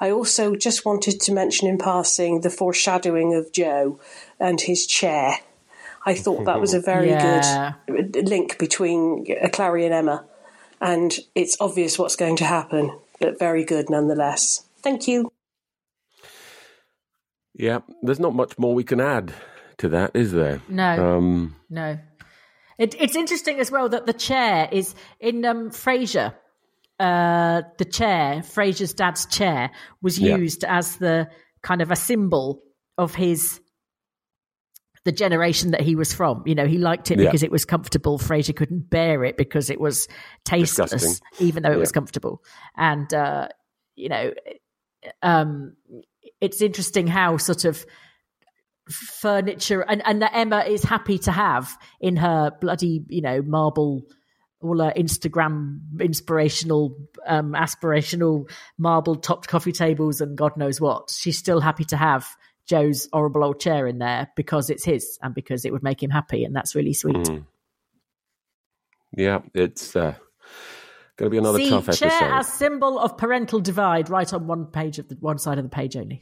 I also just wanted to mention in passing the foreshadowing of Joe and his chair. I thought that was a very Yeah. good link between Clarrie and Emma, and it's obvious what's going to happen, but very good nonetheless. Thank you. Yeah, there's not much more we can add to that, is there? No. Um, No. It, it's interesting as well that the chair is in um, Frasier. Uh, the chair, Frasier's dad's chair, was Yeah. used as the kind of a symbol of his the generation that he was from. You know, he liked it Yeah. because it was comfortable. Fraser couldn't bear it because it was tasteless, Disgusting. even though it was comfortable. And uh, you know, um, it's interesting how sort of furniture and, and that Emma is happy to have in her bloody, you know, marble all her Instagram inspirational, um, aspirational marble topped coffee tables and God knows what. She's still happy to have Joe's horrible old chair in there because it's his and because it would make him happy, and that's really sweet. mm. Yeah, it's uh, going to be another See, tough chair episode. as symbol of parental divide, right on one page of the one side of the page only.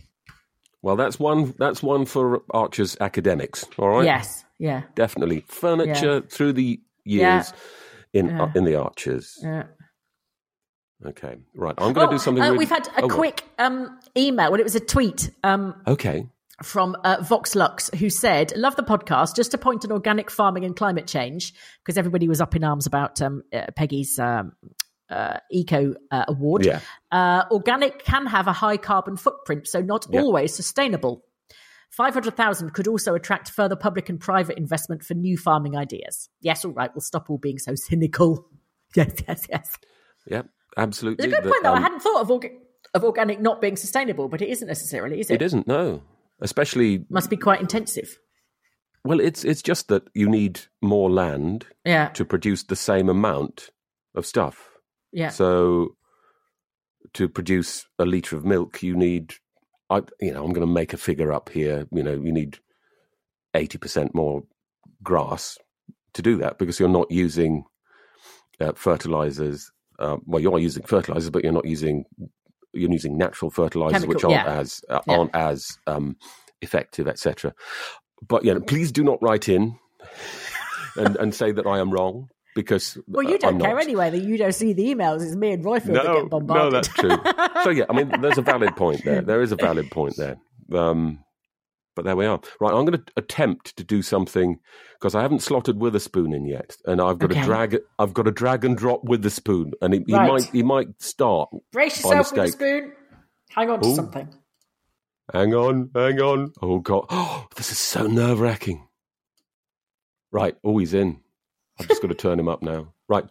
Well, that's one. That's one for Archer's academics. All right. Yes, yeah, definitely furniture through the years Yeah. In Yeah. in the Archers. yeah. Okay, right. I'm going to do something. uh, really- we've had a Oh, quick um, email. Well, it was a tweet. Um, Okay. from uh, Vox Lux, who said, Love the podcast. Just to point on organic farming and climate change, because everybody was up in arms about um, uh, Peggy's um, uh, Eco uh, Award. Yeah. Uh, organic can have a high carbon footprint, so not Yeah. always sustainable. 500,000 could also attract further public and private investment for new farming ideas. Yes, all right, we'll stop all being so cynical. Yes, yes, yes. Yeah, absolutely. It's a good The- point, though. I um, hadn't thought of, orga- of organic not being sustainable, but it isn't necessarily, is it? It isn't. No, especially Must be quite intensive. well. It's it's just that you need more land Yeah. to produce the same amount of stuff. Yeah. So to produce a liter of milk, you need. I you know I'm going to make a figure up here. You know you need eighty percent more grass to do that because you're not using uh, fertilizers. Uh, well, you are using fertilizers, but you're not using you're using natural fertilizers, which aren't yeah. as uh, Yeah. aren't as um, effective, etc. But yeah, please do not write in and, and say that I am wrong because Well, you uh, don't care anyway that you don't see the emails. It's me and Royfield that get bombarded. no, that's true. so yeah, I mean, there's a valid point there. There is a valid point there. Um, but there we are. Right, I'm going to attempt to do something because I haven't slotted Witherspoon in yet, and I've got Okay. to drag. I've got to drag and drop Witherspoon, and he, he Right. might he might start. Brace yourself with a mistake. spoon. Hang on to Ooh. something. Hang on, hang on. Oh god, oh, this is so nerve wracking. Right, oh, he's in. I've just got to turn him up now. Right.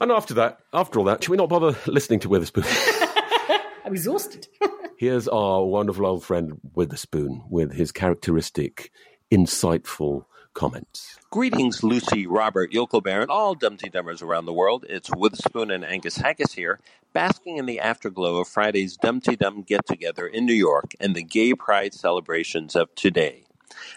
And after that, after all that, should we not bother listening to Witherspoon? I'm exhausted. Here's our wonderful old friend Witherspoon with his characteristic, insightful comments. Greetings, Lucy, Robert, Yokelbear, and all Dumpty Dummers around the world. It's Witherspoon and Angus Haggis here, basking in the afterglow of Friday's Dumpty Dum get together in New York and the gay pride celebrations of today.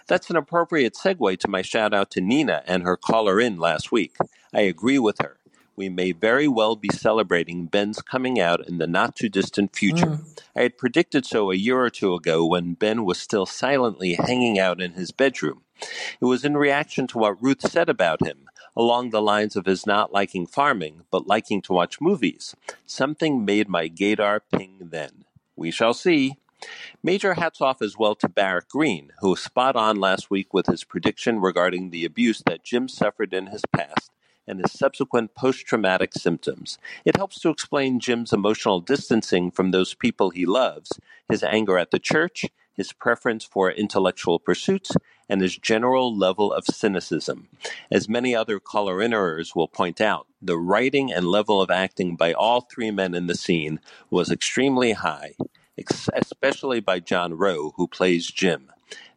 That's an appropriate segue to my shout out to Nina and her caller in last week. I agree with her. We may very well be celebrating Ben's coming out in the not too distant future. Mm. I had predicted so a year or two ago when Ben was still silently hanging out in his bedroom. It was in reaction to what Ruth said about him, along the lines of his not liking farming, but liking to watch movies. Something made my gaydar ping then. We shall see. Major hats off as well to Barrett Green, who was spot on last week with his prediction regarding the abuse that Jim suffered in his past and his subsequent post traumatic symptoms. It helps to explain Jim's emotional distancing from those people he loves, his anger at the church, his preference for intellectual pursuits, and his general level of cynicism. As many other color innerers will point out, the writing and level of acting by all three men in the scene was extremely high, especially by John Rowe, who plays Jim.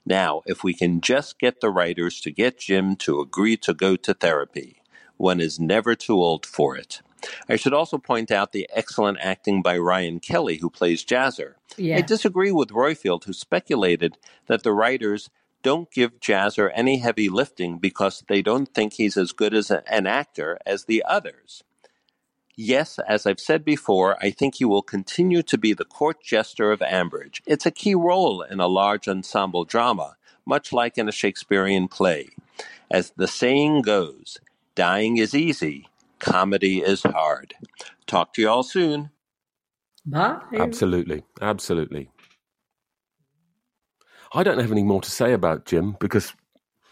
Now, if we can just get the writers to get Jim to agree to go to therapy, one is never too old for it. I should also point out the excellent acting by Ryan Kelly, who plays Jazzer. Yeah. I disagree with Royfield, who speculated that the writers don't give Jazzer any heavy lifting because they don't think he's as good as a- an actor as the others. Yes, as I've said before, I think he will continue to be the court jester of Ambridge. It's a key role in a large ensemble drama, much like in a Shakespearean play. As the saying goes, dying is easy, comedy is hard. Talk to you all soon. Bye. Absolutely, absolutely. I don't have any more to say about Jim because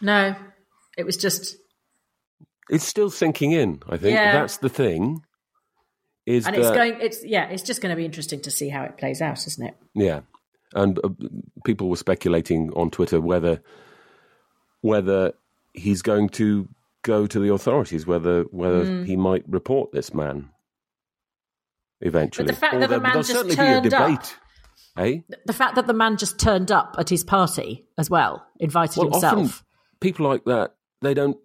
No, it was just, it's still sinking in. I think Yeah. that's the thing. Is and that it's going. It's yeah, it's just going to be interesting to see how it plays out, isn't it? yeah, and uh, people were speculating on Twitter whether whether he's going to go to the authorities, whether whether Mm. he might report this man eventually. But the fact Or that the man just certainly turned up-. Eh? The fact that the man just turned up at his party as well, invited Well, himself. people like that they don't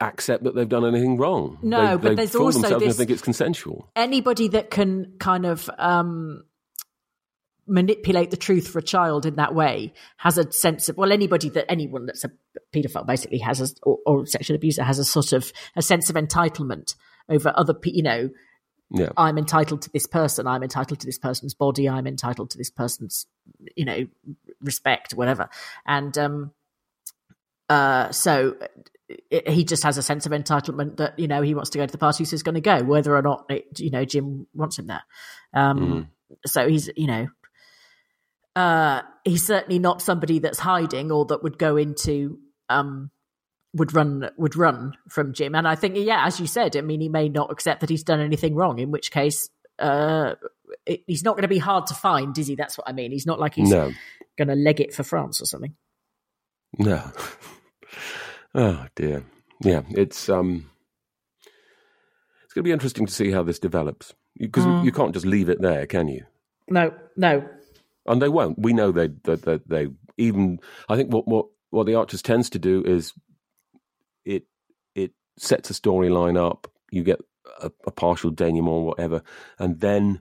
accept that they've done anything wrong. No, they, but they there's fool also themselves and this- think it's consensual. Anybody that can kind of um, manipulate the truth for a child in that way has a sense of well, anybody that anyone that's a paedophile basically has a, or, or sexual abuser has a sort of a sense of entitlement over other people. You know, Yeah. I'm entitled to this person. I'm entitled to this person's body. I'm entitled to this person's, you know, respect, whatever. And um, uh, so it, he just has a sense of entitlement that you know he wants to go to the party, so he's going to go, whether or not it, you know Jim wants him there. Um, So he's you know. Uh, he's certainly not somebody that's hiding or that would go into um, would run would run from Jim. And I think, yeah, as you said, I mean, he may not accept that he's done anything wrong. In which case, uh, it, he's not going to be hard to find, is he? That's what I mean. He's not like he's No. going to leg it for France or something. No. oh dear. Yeah, it's um, it's going to be interesting to see how this develops because Mm. you can't just leave it there, can you? No, no, And they won't. We know they that they, they, even. I think what what what the Archers tends to do is it it sets a storyline up. You get a, a partial denouement or whatever, and then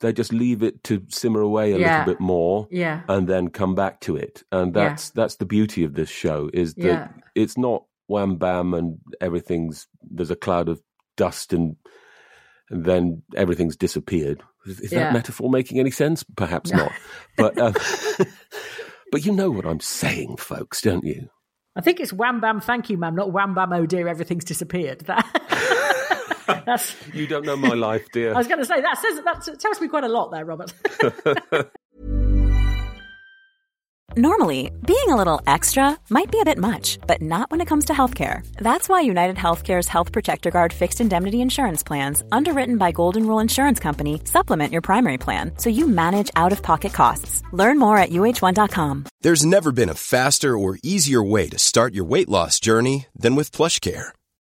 they just leave it to simmer away a Yeah. little bit more, Yeah. and then come back to it. And Yeah. that's that's the beauty of this show is that it's not wham bam and everything's there's a cloud of dust and and then everything's disappeared. Is, that metaphor making any sense? Perhaps not. But um, but you know what I'm saying, folks, don't you? I think it's wham bam, thank you, ma'am, not wham bam, oh dear, everything's disappeared. That, that's, You don't know my life, dear. I was going to say that says that tells me quite a lot there, Robert. Normally, being a little extra might be a bit much, but not when it comes to healthcare. That's why United Healthcare's Health Protector Guard fixed indemnity insurance plans, underwritten by Golden Rule Insurance Company, supplement your primary plan so you manage out of pocket costs. Learn more at uh1.com. There's never been a faster or easier way to start your weight loss journey than with PlushCare.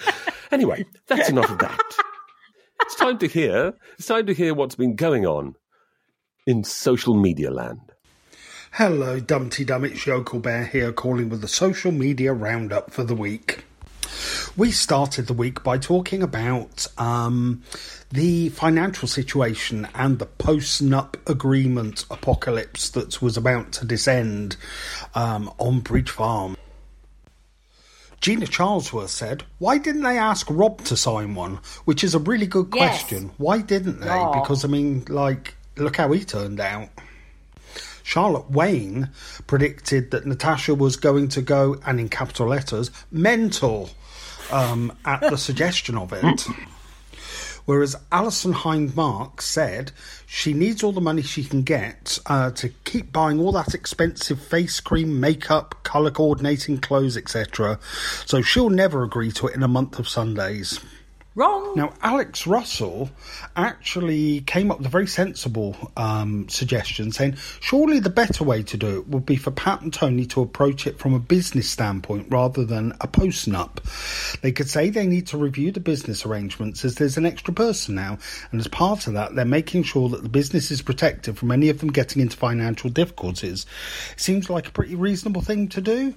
Anyway, that's enough of that. It's time to hear. It's time to hear what's been going on in social media land. Hello, Dumpty Dum. It's Yokel Bear here, calling with the social media roundup for the week. We started the week by talking about um, the financial situation and the post-nup agreement apocalypse that was about to descend um, on Bridge Farm. Gina Charlesworth said, Why didn't they ask Rob to sign one? Which is a really good Yes. question. Why didn't they? Aw. Because, I mean, like, look how he turned out. Charlotte Wayne predicted that Natasha was going to go, and in capital letters, mental um, at the suggestion of it. Whereas Alison Hind Marks said she needs all the money she can get uh, to keep buying all that expensive face cream, makeup, colour coordinating clothes, etc. So she'll never agree to it in a month of Sundays. Wrong. Now, Alex Russell actually came up with a very sensible um, suggestion saying surely the better way to do it would be for Pat and Tony to approach it from a business standpoint rather than a post nup. They could say they need to review the business arrangements as there's an extra person now, and as part of that, they're making sure that the business is protected from any of them getting into financial difficulties. It seems like a pretty reasonable thing to do.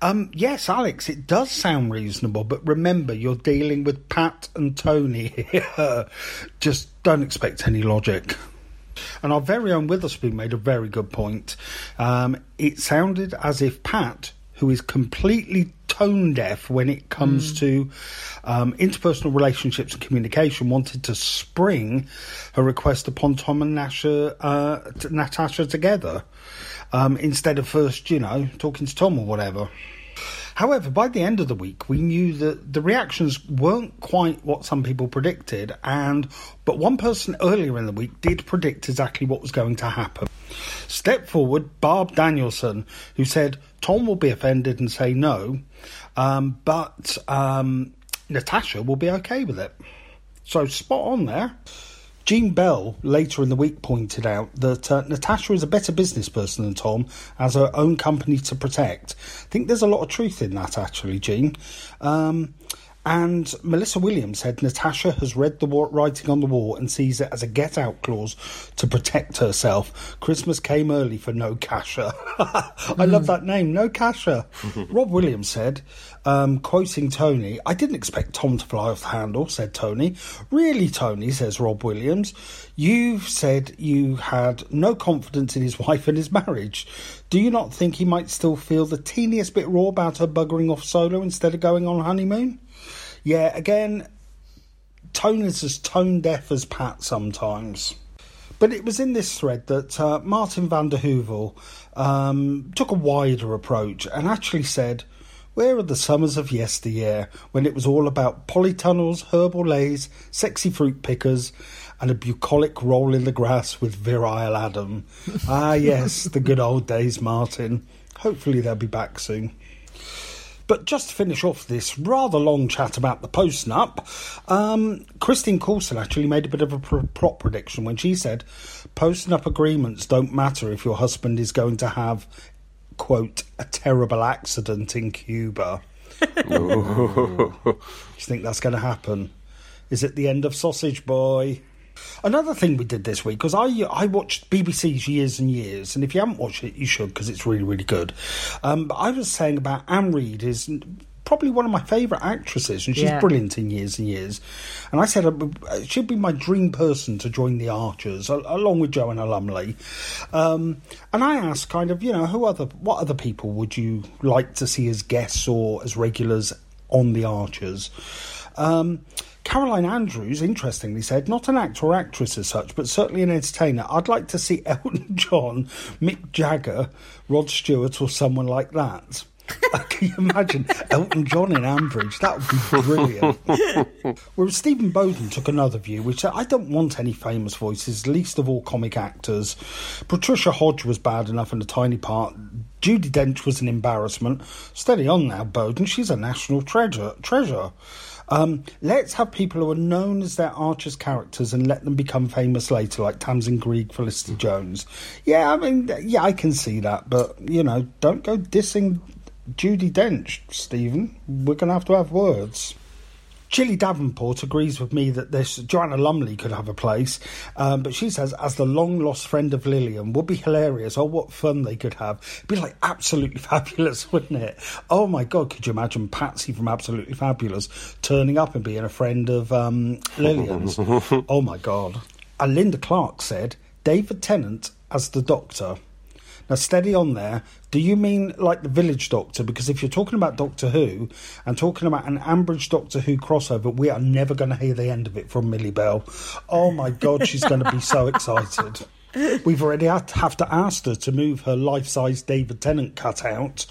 Um, yes, Alex, it does sound reasonable, but remember, you're dealing with Pat and Tony here. Just don't expect any logic. And our very own Witherspoon made a very good point. Um, it sounded as if Pat, who is completely tone deaf when it comes to um, interpersonal relationships and communication, wanted to spring her request upon Tom and Nasha, uh, t- Natasha together um, instead of first, you know, talking to Tom or whatever. However, by the end of the week, we knew that the reactions weren't quite what some people predicted, and but one person earlier in the week did predict exactly what was going to happen. Step forward, Barb Danielson, who said Tom will be offended and say no, um, but um, Natasha will be okay with it. So spot on there. Jean Bell later in the week pointed out that uh, Natasha is a better business person than Tom, has her own company to protect. I think there's a lot of truth in that, actually, Jean. Um, and Melissa Williams said Natasha has read the writing on the wall and sees it as a get out clause to protect herself. Christmas came early for No Casher. I love that name, No Casher. Rob Williams said, um, quoting Tony, I didn't expect Tom to fly off the handle, said Tony. Really, Tony, says Rob Williams, you've said you had no confidence in his wife and his marriage. Do you not think he might still feel the teeniest bit raw about her buggering off solo instead of going on honeymoon? Yeah, again, Tone is as tone deaf as Pat sometimes. But it was in this thread that uh, Martin van der Heuvel um, took a wider approach and actually said, Where are the summers of yesteryear when it was all about polytunnels, herbal leys, sexy fruit pickers, and a bucolic roll in the grass with virile Adam? ah, yes, the good old days, Martin. Hopefully they'll be back soon. But just to finish off this rather long chat about the post nup, um, Christine Coulson actually made a bit of a prop prediction when she said post nup agreements don't matter if your husband is going to have, quote, a terrible accident in Cuba. Do you think that's going to happen? Is it the end of Sausage Boy? Another thing we did this week because I I watched BBC's Years and Years, and if you haven't watched it, you should because it's really really good. Um, but I was saying about Anne Reid is probably one of my favourite actresses, and she's Yeah. brilliant in Years and Years. And I said uh, she'd be my dream person to join the Archers, along with Joanna Lumley. Um, and I asked, kind of, you know, who other what other people would you like to see as guests or as regulars on the Archers? Um, Caroline Andrews, interestingly, said, not an actor or actress as such, but certainly an entertainer. I'd like to see Elton John, Mick Jagger, Rod Stewart, or someone like that. Can you imagine Elton John in Ambridge? That would be brilliant. Whereas Stephen Bowden took another view, which said, I don't want any famous voices, least of all comic actors. Patricia Hodge was bad enough in a tiny part. Judi Dench was an embarrassment. Steady on now, Bowden. She's a national treasure. Treasure. Um, let's have people who are known as their Archers characters and let them become famous later, like Tamsin Greig, Felicity Jones. Yeah, I mean, yeah, I can see that, but you know, don't go dissing Judi Dench, Stephen. We're going to have to have words. Chili Davenport agrees with me that this Joanna Lumley could have a place, um, but she says, as the long lost friend of Lilian, would be hilarious. Oh, what fun they could have! It'd be like absolutely fabulous, wouldn't it? Oh my god, could you imagine Patsy from Absolutely Fabulous turning up and being a friend of um, Lilian's? oh my god! And Linda Clark said David Tennant as the Doctor. Now, steady on there. Do you mean like the Village Doctor? Because if you're talking about Doctor Who and talking about an Ambridge Doctor Who crossover, we are never going to hear the end of it from Millie Bell. Oh my God, she's going to be so excited. We've already had to have to ask her to move her life-size David Tennant cutout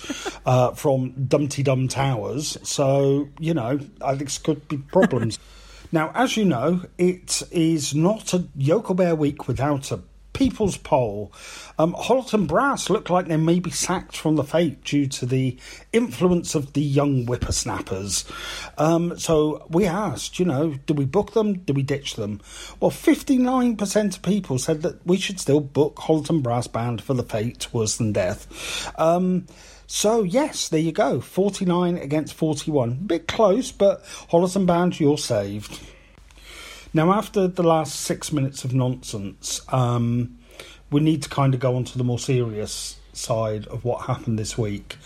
uh, from Dumpty Dum Towers. So you know, I think could be problems. now, as you know, it is not a Yokel Bear week without a People's Poll. Um, Holt Brass look like they may be sacked from the fete due to the influence of the young whippersnappers. Um, so we asked, you know, do we book them? Do we ditch them? Well, 59% of people said that we should still book Holt and Brass Band for the fate worse than death. Um, so yes, there you go. 49 against 41. Bit close, but Hollis Band, you're saved. Now, after the last six minutes of nonsense, um, we need to kind of go on to the more serious side of what happened this week.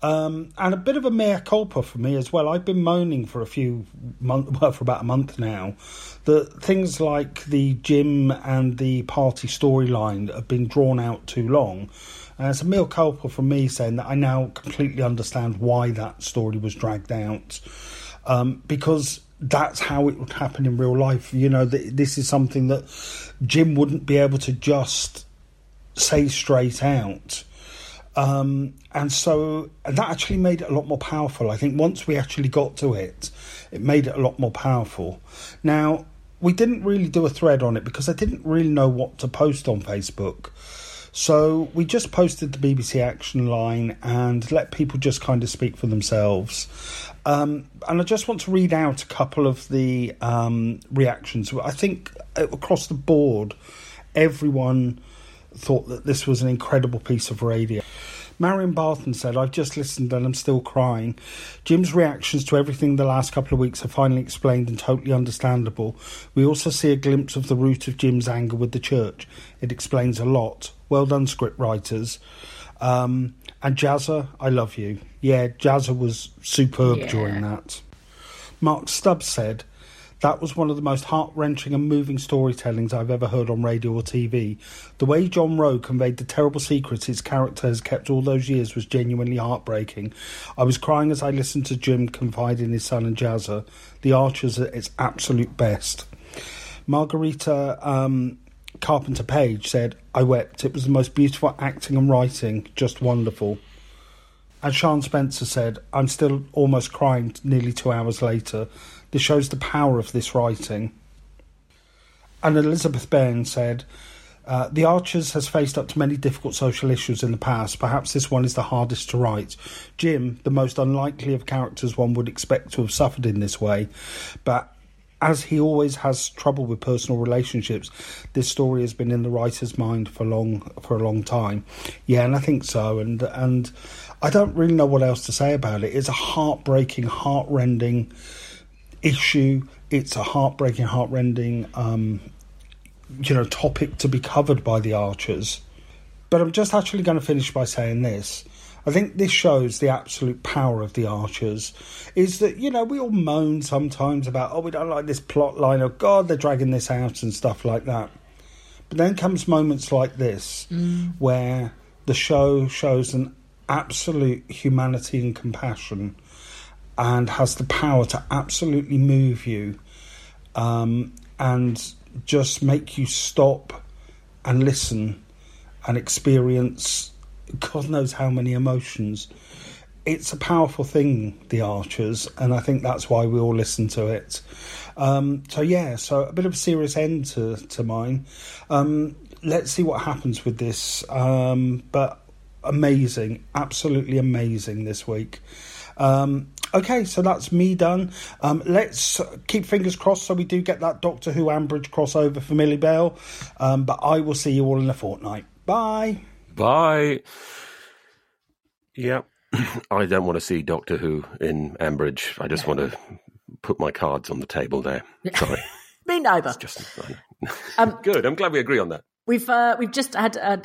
Um, and a bit of a mea culpa for me as well. I've been moaning for a few months, well, for about a month now, that things like the Jim and the party storyline have been drawn out too long. And it's a mea culpa for me saying that I now completely understand why that story was dragged out. Um, because that's how it would happen in real life. You know, this is something that Jim wouldn't be able to just say straight out. Um, and so and that actually made it a lot more powerful. I think once we actually got to it, it made it a lot more powerful. Now, we didn't really do a thread on it because I didn't really know what to post on Facebook. So we just posted the BBC Action line and let people just kind of speak for themselves. Um, and I just want to read out a couple of the um, reactions. I think across the board, everyone thought that this was an incredible piece of radio. Marion Barton said, I've just listened and I'm still crying. Jim's reactions to everything the last couple of weeks are finally explained and totally understandable. We also see a glimpse of the root of Jim's anger with the church. It explains a lot. Well done, script writers. Um, and Jazzer, I love you. Yeah, Jazzer was superb yeah. during that. Mark Stubbs said, that was one of the most heart wrenching and moving storytellings I've ever heard on radio or TV. The way John Rowe conveyed the terrible secrets his character has kept all those years was genuinely heartbreaking. I was crying as I listened to Jim confide in his son and Jazzer. The Archers at its absolute best. Margarita um, Carpenter Page said, I wept. It was the most beautiful acting and writing, just wonderful. And Sean Spencer said, I'm still almost crying nearly two hours later. This shows the power of this writing. And Elizabeth Bairn said, uh, The Archers has faced up to many difficult social issues in the past. Perhaps this one is the hardest to write. Jim, the most unlikely of characters one would expect to have suffered in this way, but as he always has trouble with personal relationships, this story has been in the writer's mind for long for a long time. Yeah, and I think so. And and I don't really know what else to say about it. It's a heartbreaking, heartrending issue. It's a heartbreaking, heartrending, um, you know, topic to be covered by the Archers. But I'm just actually going to finish by saying this. I think this shows the absolute power of the Archers. Is that you know we all moan sometimes about oh we don't like this plot line or God they're dragging this out and stuff like that. But then comes moments like this mm. where the show shows an absolute humanity and compassion and has the power to absolutely move you um, and just make you stop and listen and experience God knows how many emotions. it's a powerful thing, The Archers, and I think that's why we all listen to it. Um, so yeah, so a bit of a serious end to to mine. Um, let's see what happens with this. Um, but amazing, absolutely amazing this week. Um, okay, so that's me done. Um, let's keep fingers crossed so we do get that Doctor Who Ambridge crossover for Millie Bell. Um, but I will see you all in a fortnight. Bye. Bye. Yeah, I don't want to see Doctor Who in Ambridge. I just want to put my cards on the table there. Sorry. Me neither. Just, um, Good. I'm glad we agree on that. We've uh, we've just had a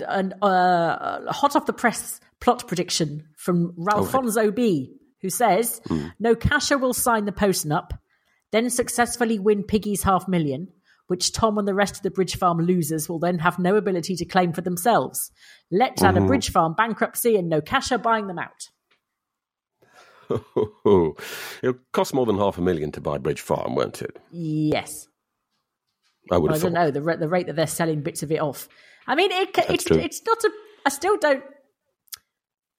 uh, hot off the press plot prediction from Ralfonso B, who says Hmm. Natasha will sign the post up, then successfully win Peggy's half million, which Tom and the rest of the Bridge Farm losers will then have no ability to claim for themselves. Let's add a Mhm. Bridge Farm bankruptcy and Natasha buying them out. It'll cost more than half a million to buy Bridge Farm, won't it? Yes. I would I don't know the rate, the rate that they're selling bits of it off. I mean, it, it's true. it's not a. I still don't.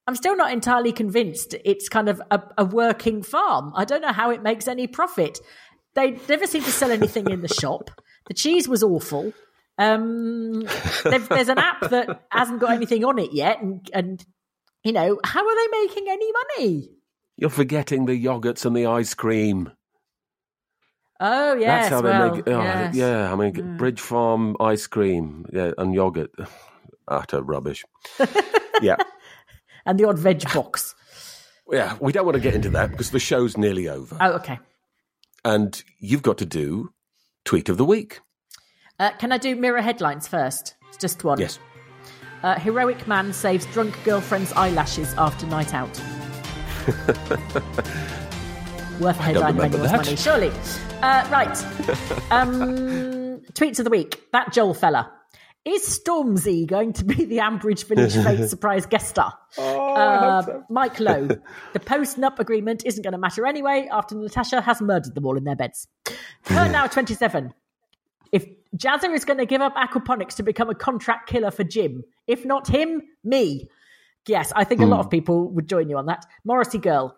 I'm still not entirely convinced it's kind of a, a working farm. I don't know how it makes any profit. They never seem to sell anything in the shop. The cheese was awful. Um, there's an app that hasn't got anything on it yet, and, and you know how are they making any money? You're forgetting the yogurts and the ice cream. Oh yes, That's how well, they make. Oh, yes. Yeah, I mean, Bridge Farm ice cream yeah, and yogurt. Utter rubbish. yeah. and the odd veg box. Yeah, we don't want to get into that because the show's nearly over. Oh, okay. And you've got to do Tweet of the Week. Uh, can I do mirror headlines first? It's just one. Yes. Uh, heroic man saves drunk girlfriend's eyelashes after night out. Worth a headline when anyone's that. money, surely. Uh, right. Um, tweets of the week. That Joel fella. Is Stormzy going to be the Ambridge Village Fete surprise guest star? uh, Mike Lowe. The post nup agreement isn't going to matter anyway after Natasha has murdered them all in their beds. Kurt now 27. If Jazzer is going to give up aquaponics to become a contract killer for Jim, if not him, me. Yes, I think a lot of people would join you on that. Morrissey girl.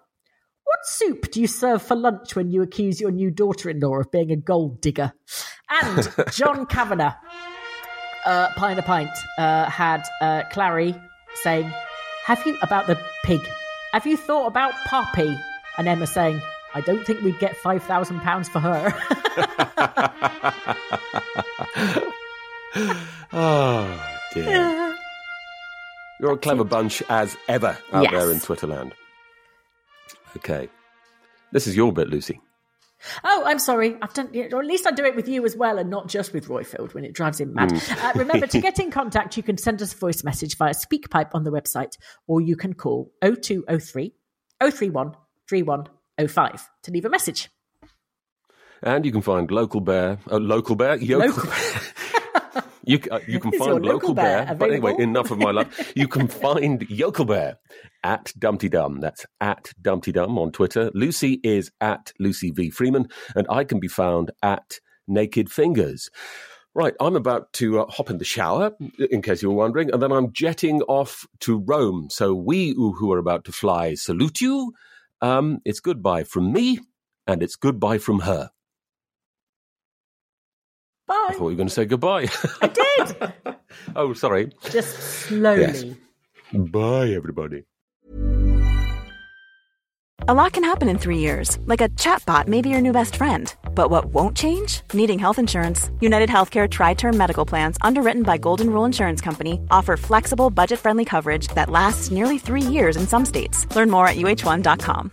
What soup do you serve for lunch when you accuse your new daughter in law of being a gold digger? And John Kavanagh, uh, Pint a Pint, uh, had uh, Clarrie saying, Have you, about the pig, have you thought about Poppy? And Emma saying, I don't think we'd get £5,000 for her. oh, dear. You're a clever bunch as ever out Yes. there in Twitterland. Okay. This is your bit, Lucy. Oh, I'm sorry. I've done, or at least I do it with you as well, and not just with Royfield when it drives him mad. Mm. Uh, remember to get in contact. You can send us a voice message via SpeakPipe on the website, or you can call 0203 031 3105 to leave a message. And you can find Local Bear, uh, Local Bear, Yokel. you, uh, you can find Local Local Bear Bear, but anyway, enough of my love. You can find Yokel Bear at Dumpty Dum. That's at Dumpty Dum on Twitter. Lucy is at Lucy V Freeman, and I can be found at Naked Fingers. Right, I'm about to uh, hop in the shower, in case you were wondering, and then I'm jetting off to Rome. So we who are about to fly salute you. Um, it's goodbye from me, and it's goodbye from her. Bye. I thought you were going to say goodbye. I did. oh, sorry. Just slowly. Yes. Bye, everybody. A lot can happen in three years, like a chatbot may be your new best friend. But what won't change? Needing health insurance. United Healthcare Tri Term Medical Plans, underwritten by Golden Rule Insurance Company, offer flexible, budget friendly coverage that lasts nearly three years in some states. Learn more at uh1.com.